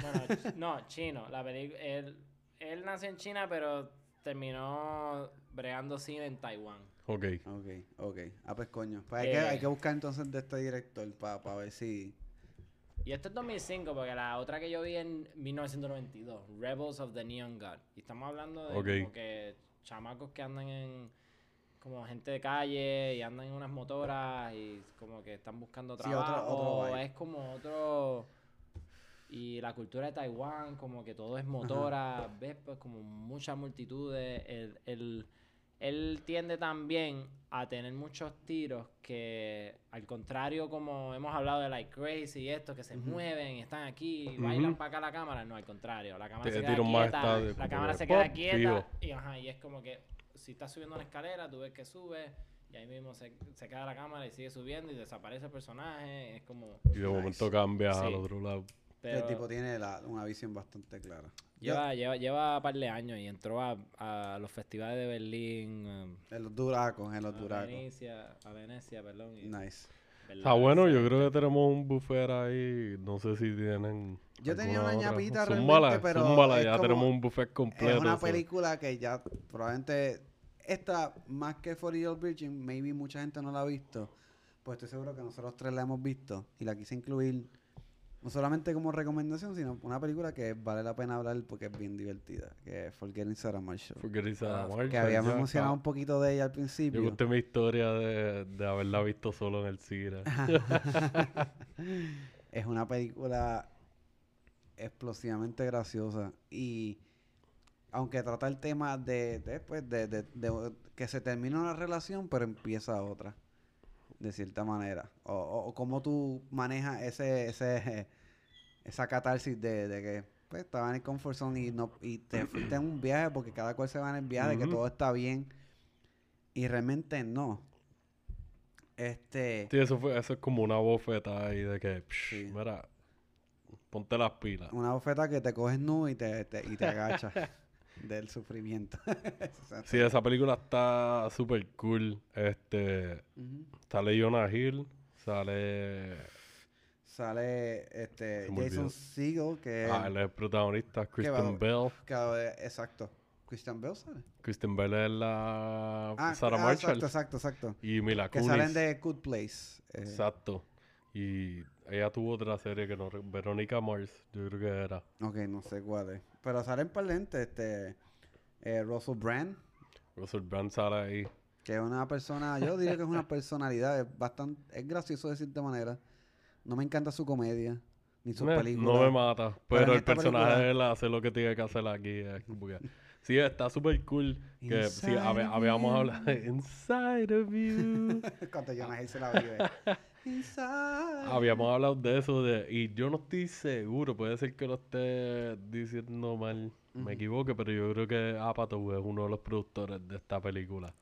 Bueno, ch- no, chino. La peli- él, él nació en China, pero terminó bregando cine en Taiwán. Ok. Ok, ok. Ah, pues coño. Pues hay, que, Eh. hay que buscar entonces de este director para ver si... Y esto es 2005, porque la otra que yo vi en 1992, Rebels of the Neon God. Y estamos hablando de como que chamacos que andan en como gente de calle y andan en unas motoras y como que están buscando Sí, otro- trabajo. otro es como otro y la cultura de Taiwán, como que todo es motora, ves pues como muchas multitudes. El, el- él tiende también a tener muchos tiros que, al contrario, como hemos hablado de Like Crazy y esto, que se mueven, están aquí, Ujú. bailan para acá la cámara, no, al contrario, la cámara Te se queda quieta, la cámara se queda pop, quieta y, ajá, y es como que si estás subiendo una escalera, tú ves que sube y ahí mismo se, se queda la cámara y sigue subiendo y desaparece el personaje, es como... Y de momento cambia Sí. al otro lado. Pero el tipo tiene la- una visión bastante clara. lleva, lleva, lleva un par de años y entró a, a los festivales de Berlín, um, En los duracos, en los a duracos. Venecia, a Venecia, perdón. y- Nice. Está bueno, yo creo que tenemos un buffet ahí. No sé si tienen. Yo tenía una otra. ñapita Zúmbala, realmente, pero zúmbala, ya como- tenemos un buffet completo. Es una película que ya probablemente esta más que 40 Year Old Virgin, maybe mucha gente no la ha visto. Pues estoy seguro que nosotros tres la hemos visto y la quise incluir No solamente como recomendación, sino una película que vale la pena hablar porque es bien divertida. Que es Forgetting Sarah Marshall. Porque Sarah Ah, Marshall, Que habíamos mencionado un poquito de ella al Yo principio. conté mi historia de, de haberla visto solo en el cine. es una película explosivamente graciosa y aunque trata el tema de, de, pues, de- de- de que se termina una relación pero empieza otra de cierta manera. O, o, cómo tú manejas ese ese esa catarsis de, de que pues estaba en el comfort zone y no y te fuiste en un viaje porque cada cual se va en el viaje que todo está bien. Y realmente no. Este Sí, eso, fue, eso es como una bofeta ahí de que, psh, Sí. mira, ponte las pilas. Una bofeta que te coges nu y te, te- y te agachas del sufrimiento. Sí, esa película está súper cool. Este, sale Jonah Hill, sale... Sale este Jason. Segel, que, Ah, él es el protagonista, Kristen Bell. que, exacto. Christian Bell sale. Kristen Bell es la Ah, Sarah ah, Marshall. Exacto, exacto, exacto. Y Mila Que Kunis. salen de Good Place. eh, Exacto. Y ella tuvo otra serie que no... Verónica Mars, yo creo que era. ok, no sé cuál es. Pero salen par de gente, este eh, Russell Brand, Russell Brand sale ahí. que es una persona, yo diría que es una personalidad, es bastante, es gracioso de cierta manera. No me encanta su comedia, ni sus Eh, películas. No me mata, Pero el personaje película- de él hace lo que tiene que hacer aquí. sí, está súper cool. Que sí, habíamos hablado de Inside of You. Cuando Jonah Hill se la vive. Inside. habíamos hablado de eso. De, y yo no estoy seguro, puede ser que lo esté diciendo mal, me equivoque, pero yo creo que Apatow es uno de los productores de esta película.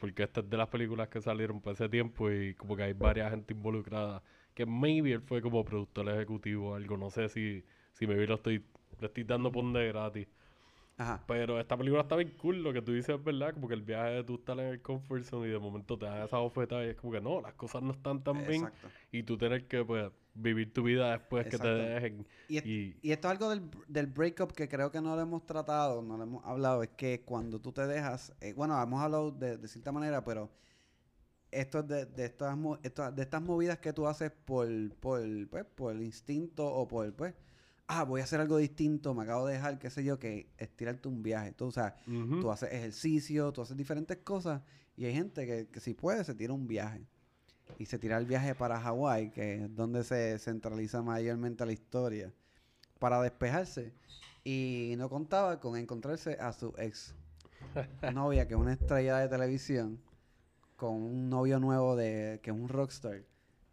Porque esta es de las películas que salieron por ese tiempo y como que hay varias gente involucrada. Que maybe él fue como productor ejecutivo o algo. No sé si, si maybe lo estoy, le estoy dando por de gratis. Ajá. Pero esta película está bien cool. Lo que tú dices es verdad. Como que el viaje de tú estar en el comfort zone y de momento te dan esa bofetada y es como que no, las cosas no están tan bien. Y tú tener que pues vivir tu vida después que te dejen. Y, es- Y y esto es algo del, del breakup que creo que no lo hemos tratado, no lo hemos hablado, es que cuando tú te dejas, eh, bueno, hemos hablado de, de cierta manera, pero esto es de, de estas, de estas movidas que tú haces por, por, pues, por el instinto o por, pues, ah, voy a hacer algo distinto, me acabo de dejar, qué sé yo, que estirarte un viaje. Tú, o sea, tú haces ejercicio, tú haces diferentes cosas y hay gente que, que si puede se tira un viaje. Y se tira el viaje para Hawái, que es donde se centraliza mayormente la historia, para despejarse. Y no contaba con encontrarse a su ex novia, que es una estrella de televisión, con un novio nuevo de que es un rockstar.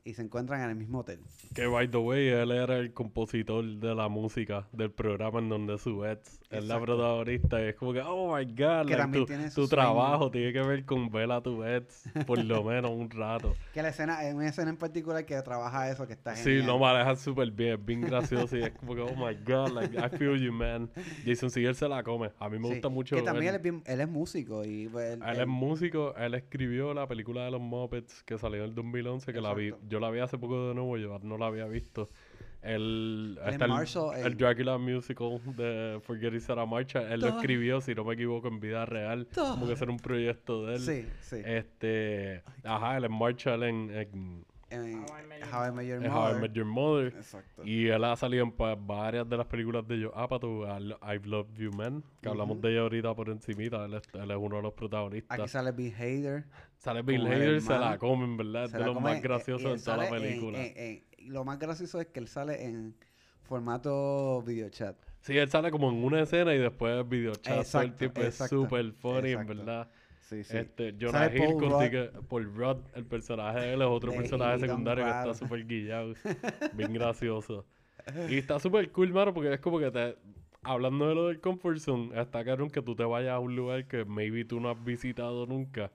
Y se encuentran en el mismo hotel. Que by the way, él era el compositor de la música del programa en donde su ex es la Exacto. protagonista. Y es como que, oh my god, like, también tu, tiene tu trabajo tiene que ver con ver a tu ex por lo menos un rato. Que la escena, hay una escena en particular que trabaja eso, que está Sí, genial. lo manejan súper bien, es bien gracioso y es como que, oh my god, like, I feel you, man. Jason Segel se la come. A mí me Sí, gusta mucho. Que también él es, bien- él es músico y pues, él- él él- es músico, él escribió la película de los Muppets que salió en el 2011, que la vi, Exacto. Yo la vi hace poco de nuevo, yo no la había visto. El, está Marshall, el el- Dracula musical de Forgetting Sarah Marshall, él lo escribió, si no me equivoco, en vida real, Todo. como que ser un proyecto de él. Sí, sí. Este, ajá, él es Marshall en, en, en How I Met Your en How I Mother. Met Your Mother. Exacto. Y él ha salido en varias de las películas de Joe Apatow, al- I've Loved You Man, que hablamos de ella ahorita por encimita, él es, él es uno de los protagonistas. Aquí sale Bill Hader. sale Bill Hader, se la comen, ¿verdad? Es se de los come, más graciosos y de él toda la en- película. en- en- y lo más gracioso es que él sale en formato videochat. Sí, él sale como en una escena y después videochat todo el Exacto, tiempo. Es exacto, súper funny, en exacto. verdad. Sí, sí. Este, Jonah Hill Paul con Rudd. Tige- Paul Rudd, el personaje de él es otro De personaje secundario que está súper guillado. bien gracioso. Y está súper cool, mano, porque es como que te... Hablando de lo del comfort zone, está cabrón que tú te vayas a un lugar que maybe tú no has visitado nunca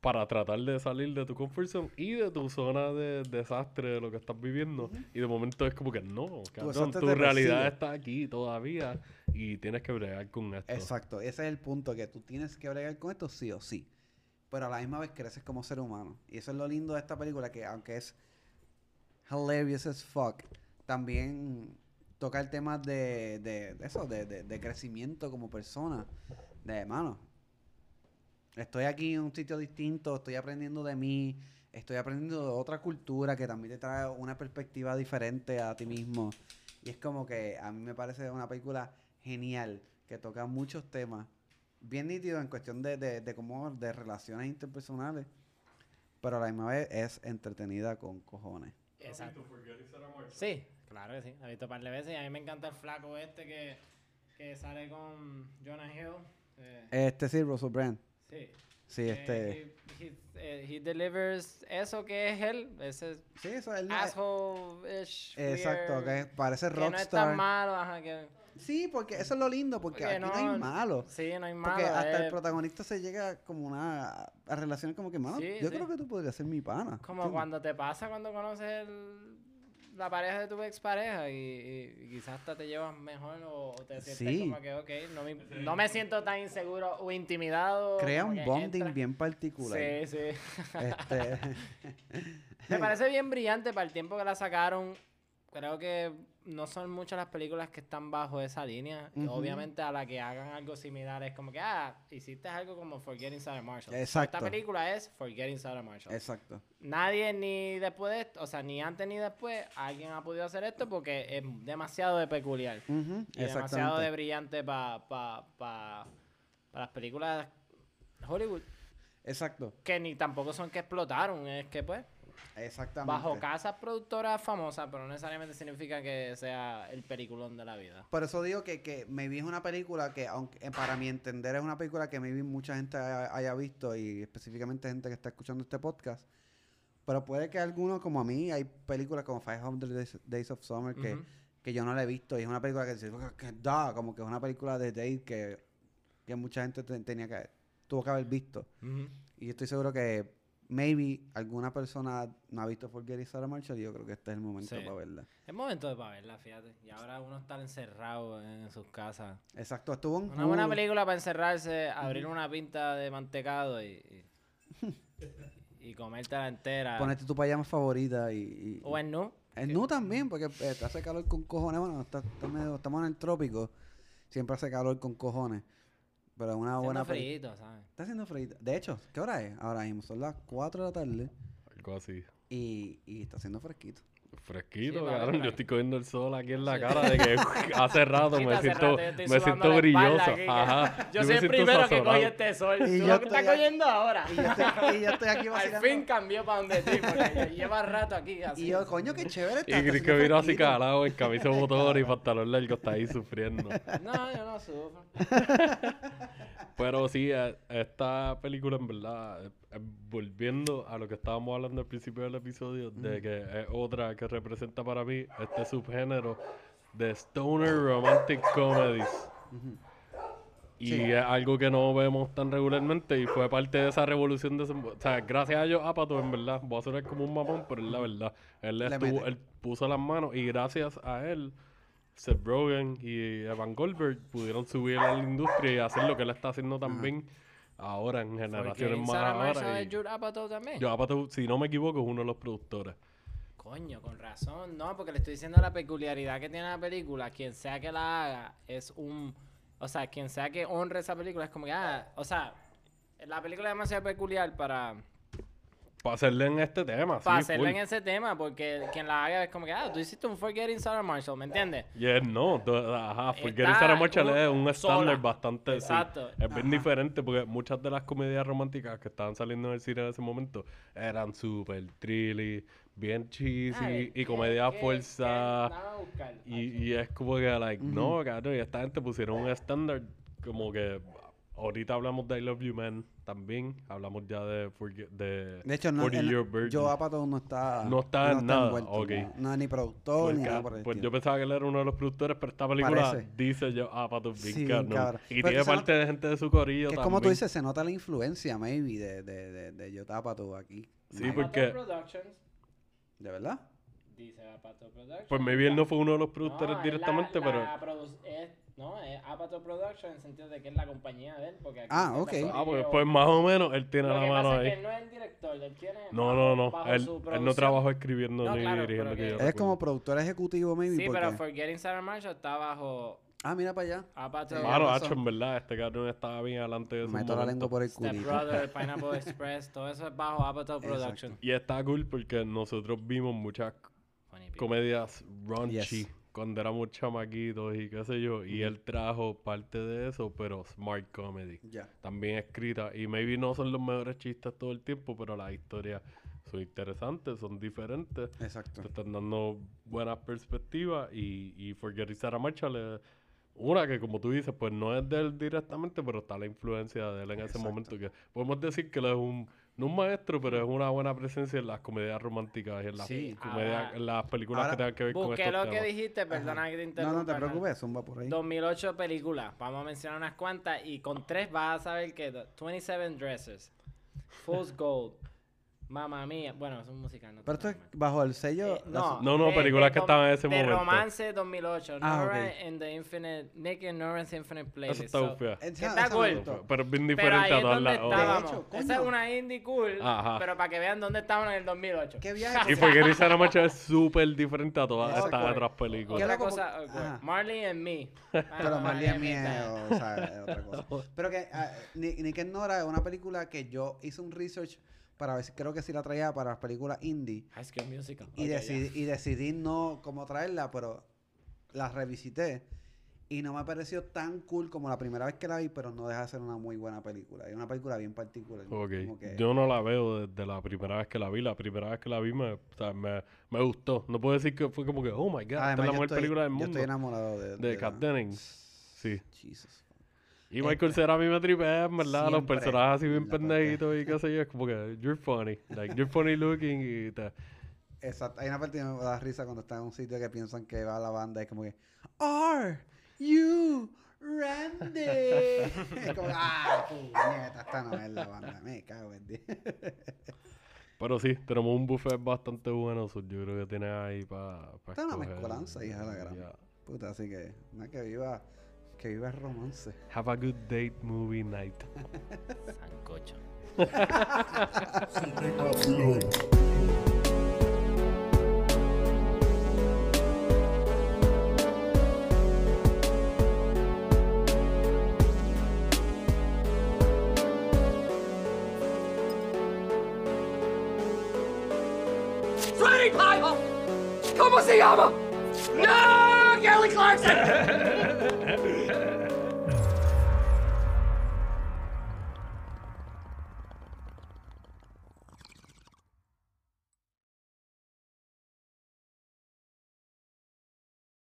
para tratar de salir de tu comfort zone y de tu zona de desastre de lo que estás viviendo. Y de momento es como que no, cabrón, tu realidad está aquí todavía y tienes que bregar con esto. Exacto. Ese es el punto, que tú tienes que bregar con esto sí o sí. Pero a la misma vez creces como ser humano. Y eso es lo lindo de esta película, que aunque es hilarious as fuck, también toca el tema de, de, de eso, de, de- de crecimiento como persona. De hermano. Estoy aquí en un sitio distinto, estoy aprendiendo de mí, estoy aprendiendo de otra cultura que también te trae una perspectiva diferente a ti mismo. Y es como que a mí me parece una película genial, que toca muchos temas, bien nítido en cuestión de, de, de cómo, de relaciones interpersonales, pero a la misma vez es entretenida con cojones. Exacto. Sí, claro que sí. La he visto un par de veces y a mí me encanta el flaco este que, que sale con Jonah Hill. eh, Este sí, Russell Brand. Sí. Sí, Eh, este... he, he- eh, he delivers eso que es él, ese Sí, eso él asshole-ish. Exacto, que parece que no es rockstar. tan malo, ajá, que... Sí, porque eso es lo lindo, porque, Porque aquí no, no- hay malo. Sí, no hay malo. Porque hasta el es protagonista se llega como una a relacionar como que, mano, Sí, yo sí. creo que tú podrías ser mi pana. como cuando te pasa cuando conoces el- la pareja de tu expareja y, y, y quizás hasta te llevas mejor o, o te sientes Sí. como que, ok, no me, no me siento tan inseguro o intimidado. Crea un bonding entra- bien particular. Sí, sí. Este, Me parece bien brillante para el tiempo que la sacaron. Creo que no son muchas las películas que están bajo esa línea. Ujú. Obviamente a la que hagan algo similar es como que, ah, hiciste algo como Forgetting Sarah Marshall. Exacto. Esta película es Forgetting Sarah Marshall. exacto. Nadie ni después de esto, o sea, ni antes ni después, alguien ha podido hacer esto porque es demasiado de peculiar. Ujú, Y demasiado de brillante para pa, pa, pa las películas Hollywood. Exacto. Que ni tampoco son que explotaron, es que pues Exactamente. bajo casas productoras famosas, pero no necesariamente significa que sea el peliculón de la vida. Por eso digo que, que maybe es una película que, aunque eh, para mi entender es una película que maybe mucha gente haya, haya visto y específicamente gente que está escuchando este podcast. Pero puede que algunos, como a mí, hay películas como 500 Days, Days of Summer que, que yo no la he visto y es una película que, dice, que da, como que es una película de date que, que mucha gente te- tenía que tuvo que haber visto. Y yo estoy seguro que maybe alguna persona no ha visto Forgetting Sarah Marshall y yo creo que este es el momento Sí. para verla. Es momento de para verla, fíjate. Y ahora uno está encerrado en sus casas. Exacto, estuvo en Una buena película para encerrarse, abrir una pinta de mantecado y, y, y comértela entera. Ponerte tu pijama favorita y... y- O en nu. El nu también, porque eh, te hace calor con cojones. Bueno, está- está medio- estamos en el trópico. Siempre hace calor con cojones. Pero una buena... Haciendo peli- frito, ¿sabes? Está haciendo frío. De hecho, ¿qué hora es? Ahora mismo son las 4 de la tarde Algo así. y, y está haciendo fresquito. Fresquito, Sí, cabrón. Yo estoy cogiendo el sol aquí en la Sí. cara de que hace rato Sí, me hace siento, rato yo estoy me siento brilloso. aquí, Ajá. Yo me soy el primero que coge este sol. Y Tú yo lo que estás estoy cogiendo ahora. Y yo estoy, y yo estoy aquí Al vacilando. fin cambió para donde ti, porque lleva rato aquí así. Y yo, coño, qué chévere está. Y Chris que vino así calado en camisa de motor y pantalón largo está ahí sufriendo. No, yo no sufro. Pero sí, eh, esta película en verdad, volviendo a lo que estábamos hablando al principio del episodio, de que es otra que representa para mí este subgénero de stoner romantic comedies. Y Sí. es algo que no vemos tan regularmente y fue parte de esa revolución de O sea, gracias a ellos Apatow, en verdad. Voy a sonar como un mamón, pero es la verdad. Él, Le estuvo, él puso las manos y gracias a él, Seth Rogen y Evan Goldberg pudieron subir a la industria y hacer lo que él está haciendo también ahora en generaciones más Sarah ahora. y- Judd Apatow también. Apatow, si no me equivoco, es uno de los productores. Coño, con razón. No, porque le estoy diciendo la peculiaridad que tiene la película. Quien sea que la haga es un... O sea, quien sea que honre esa película es como que... Ah, o sea, la película es demasiado peculiar para... Para hacerle en este tema, para sí, hacerlo full. en ese tema, porque quien la haga es como que, ah, tú hiciste un Forgetting Sarah Marshall, ¿me entiendes? Y él no, ajá, porque Está Sarah Marshall es un estándar bastante, sí, Exacto. es bien Ajá. diferente porque muchas de las comedias románticas que estaban saliendo en el cine en ese momento eran súper trilly, bien cheesy Ay, y comedia que- fuerza y, y es como que, like, no, cabrón, y esta gente pusieron un estándar como que ahorita hablamos de I Love You Man también, hablamos ya de, de, De hecho, no, 40 él- Year Virgin. Joe Apatow no está... No está en nada, envuelto, ok. no. No es ni productor ni nada por el pues estilo. yo pensaba que él era uno de los productores, pero esta película Parece. dice yo, ah, Pato bien Sí, cabrón. Y Pero tiene parte de gente de su corillo Que es como tú dices, se nota la influencia, maybe, de, de, de, de Joe Apatow aquí. Sí, Maybe. porque- Apatow Productions, ¿De verdad? dice Apatow Productions. Pues maybe él no fue uno de los productores directamente, la- pero... la no, es Apatow Productions en el sentido de que es la compañía de él. Porque aquí Ah, ok. Ah, pues, corillo. pues más o menos él tiene Lo la que mano pasa ahí. es que él no es el director, él tiene. No, no, no. bajo Él, su él no trabajó escribiendo No, ni claro, dirigiendo. que Es como productor ejecutivo, maybe, Sí, porque... pero Forgetting Sarah Marshall está bajo Ah, mira para allá. Mano, razón. hacho, en verdad, este cabrón estaba bien adelante de su Meto la lengua por el Step culito. Brother, Pineapple Express, todo eso es bajo Apatow Exacto. Production. Y está cool porque nosotros vimos muchas comedias raunchy Yes. Cuando éramos chamaquitos y qué sé yo. Y él trajo parte de eso, pero smart comedy. Ya. También escrita. Y maybe no son los mejores chistes todo el tiempo, pero las historias son interesantes, son diferentes. Exacto. Te están dando buenas perspectivas. Y, y Forget Sarah Marshall es una que, como tú dices, pues no es de él directamente, pero está la influencia de él en ese momento. que Podemos decir que él es un, no un maestro, pero es una buena presencia en las comedias románticas y en las, Sí. comedias, Ahora- en las películas ahora que tengan que ver con Busqué estos lo que dijiste, perdona que te No, interrumpa. no te ¿no? preocupes, zumba por ahí. 2008 películas, vamos a mencionar unas cuantas y con tres vas a saber que 27 Dresses, Fool's Gold, Mamma Mía, bueno, es un musical, no Pero esto está es bajo el sello. Eh, no, No, no, de- películas de que estaban en ese de momento. romance 2008, Ah, Nora ok. in the Infinite, Nick and Nora's Infinite Playlist. Eso está so- está esa me cool. Pero es bien pero diferente ahí a todas las otras. Esa es una indie cool, Ajá. pero para que vean dónde estaban en el 2008. ¿Qué viaje? Y It Sarah Marshall es súper diferente a todas estas otras películas. ¿Qué Otra cosa, porque-. Marley and Me. Pero Ah, Marley and Me está- es, otra cosa. Pero que ah, Ni- Nick and Nora es una película que yo hice un research para ver si creo que si la traía para las películas indie. High School Musical. Y, Ok, ya. decidí, y decidí no como traerla, pero la revisité. Y no me pareció tan cool como la primera vez que la vi, pero no deja de ser una muy buena película. Es una película bien particular. Ok, como que- yo no la veo desde la primera vez que la vi. La primera vez que la vi me, o sea, me, me gustó. No puedo decir que fue como que, oh my god, esta es la yo mejor estoy- película del Yo mundo. estoy enamorado de... de la- Kat Dennings. Sí. Jesus. Y Michael Cera a mí me tripea, en verdad. Los personajes así bien pendejitos y qué sé yo. Es como que, you're funny. Like, you're funny looking y te... Exacto. Hay una parte que me da risa cuando está en un sitio que piensan que va la banda. Es como que, Are you Randy? es como, ah, puñeta, esta no es la banda. Me cago en Dios. Pero sí, tenemos un buffet bastante bueno. yo creo que tienes ahí para pa Esta es una mezcolanza, hija de la gran. Puta, así que, nada, que viva, que viva el romance. Have a good date movie night. Sancocho. Sweetie Pie! ¿Cómo se llama? ¡No! Kelly Clarkson!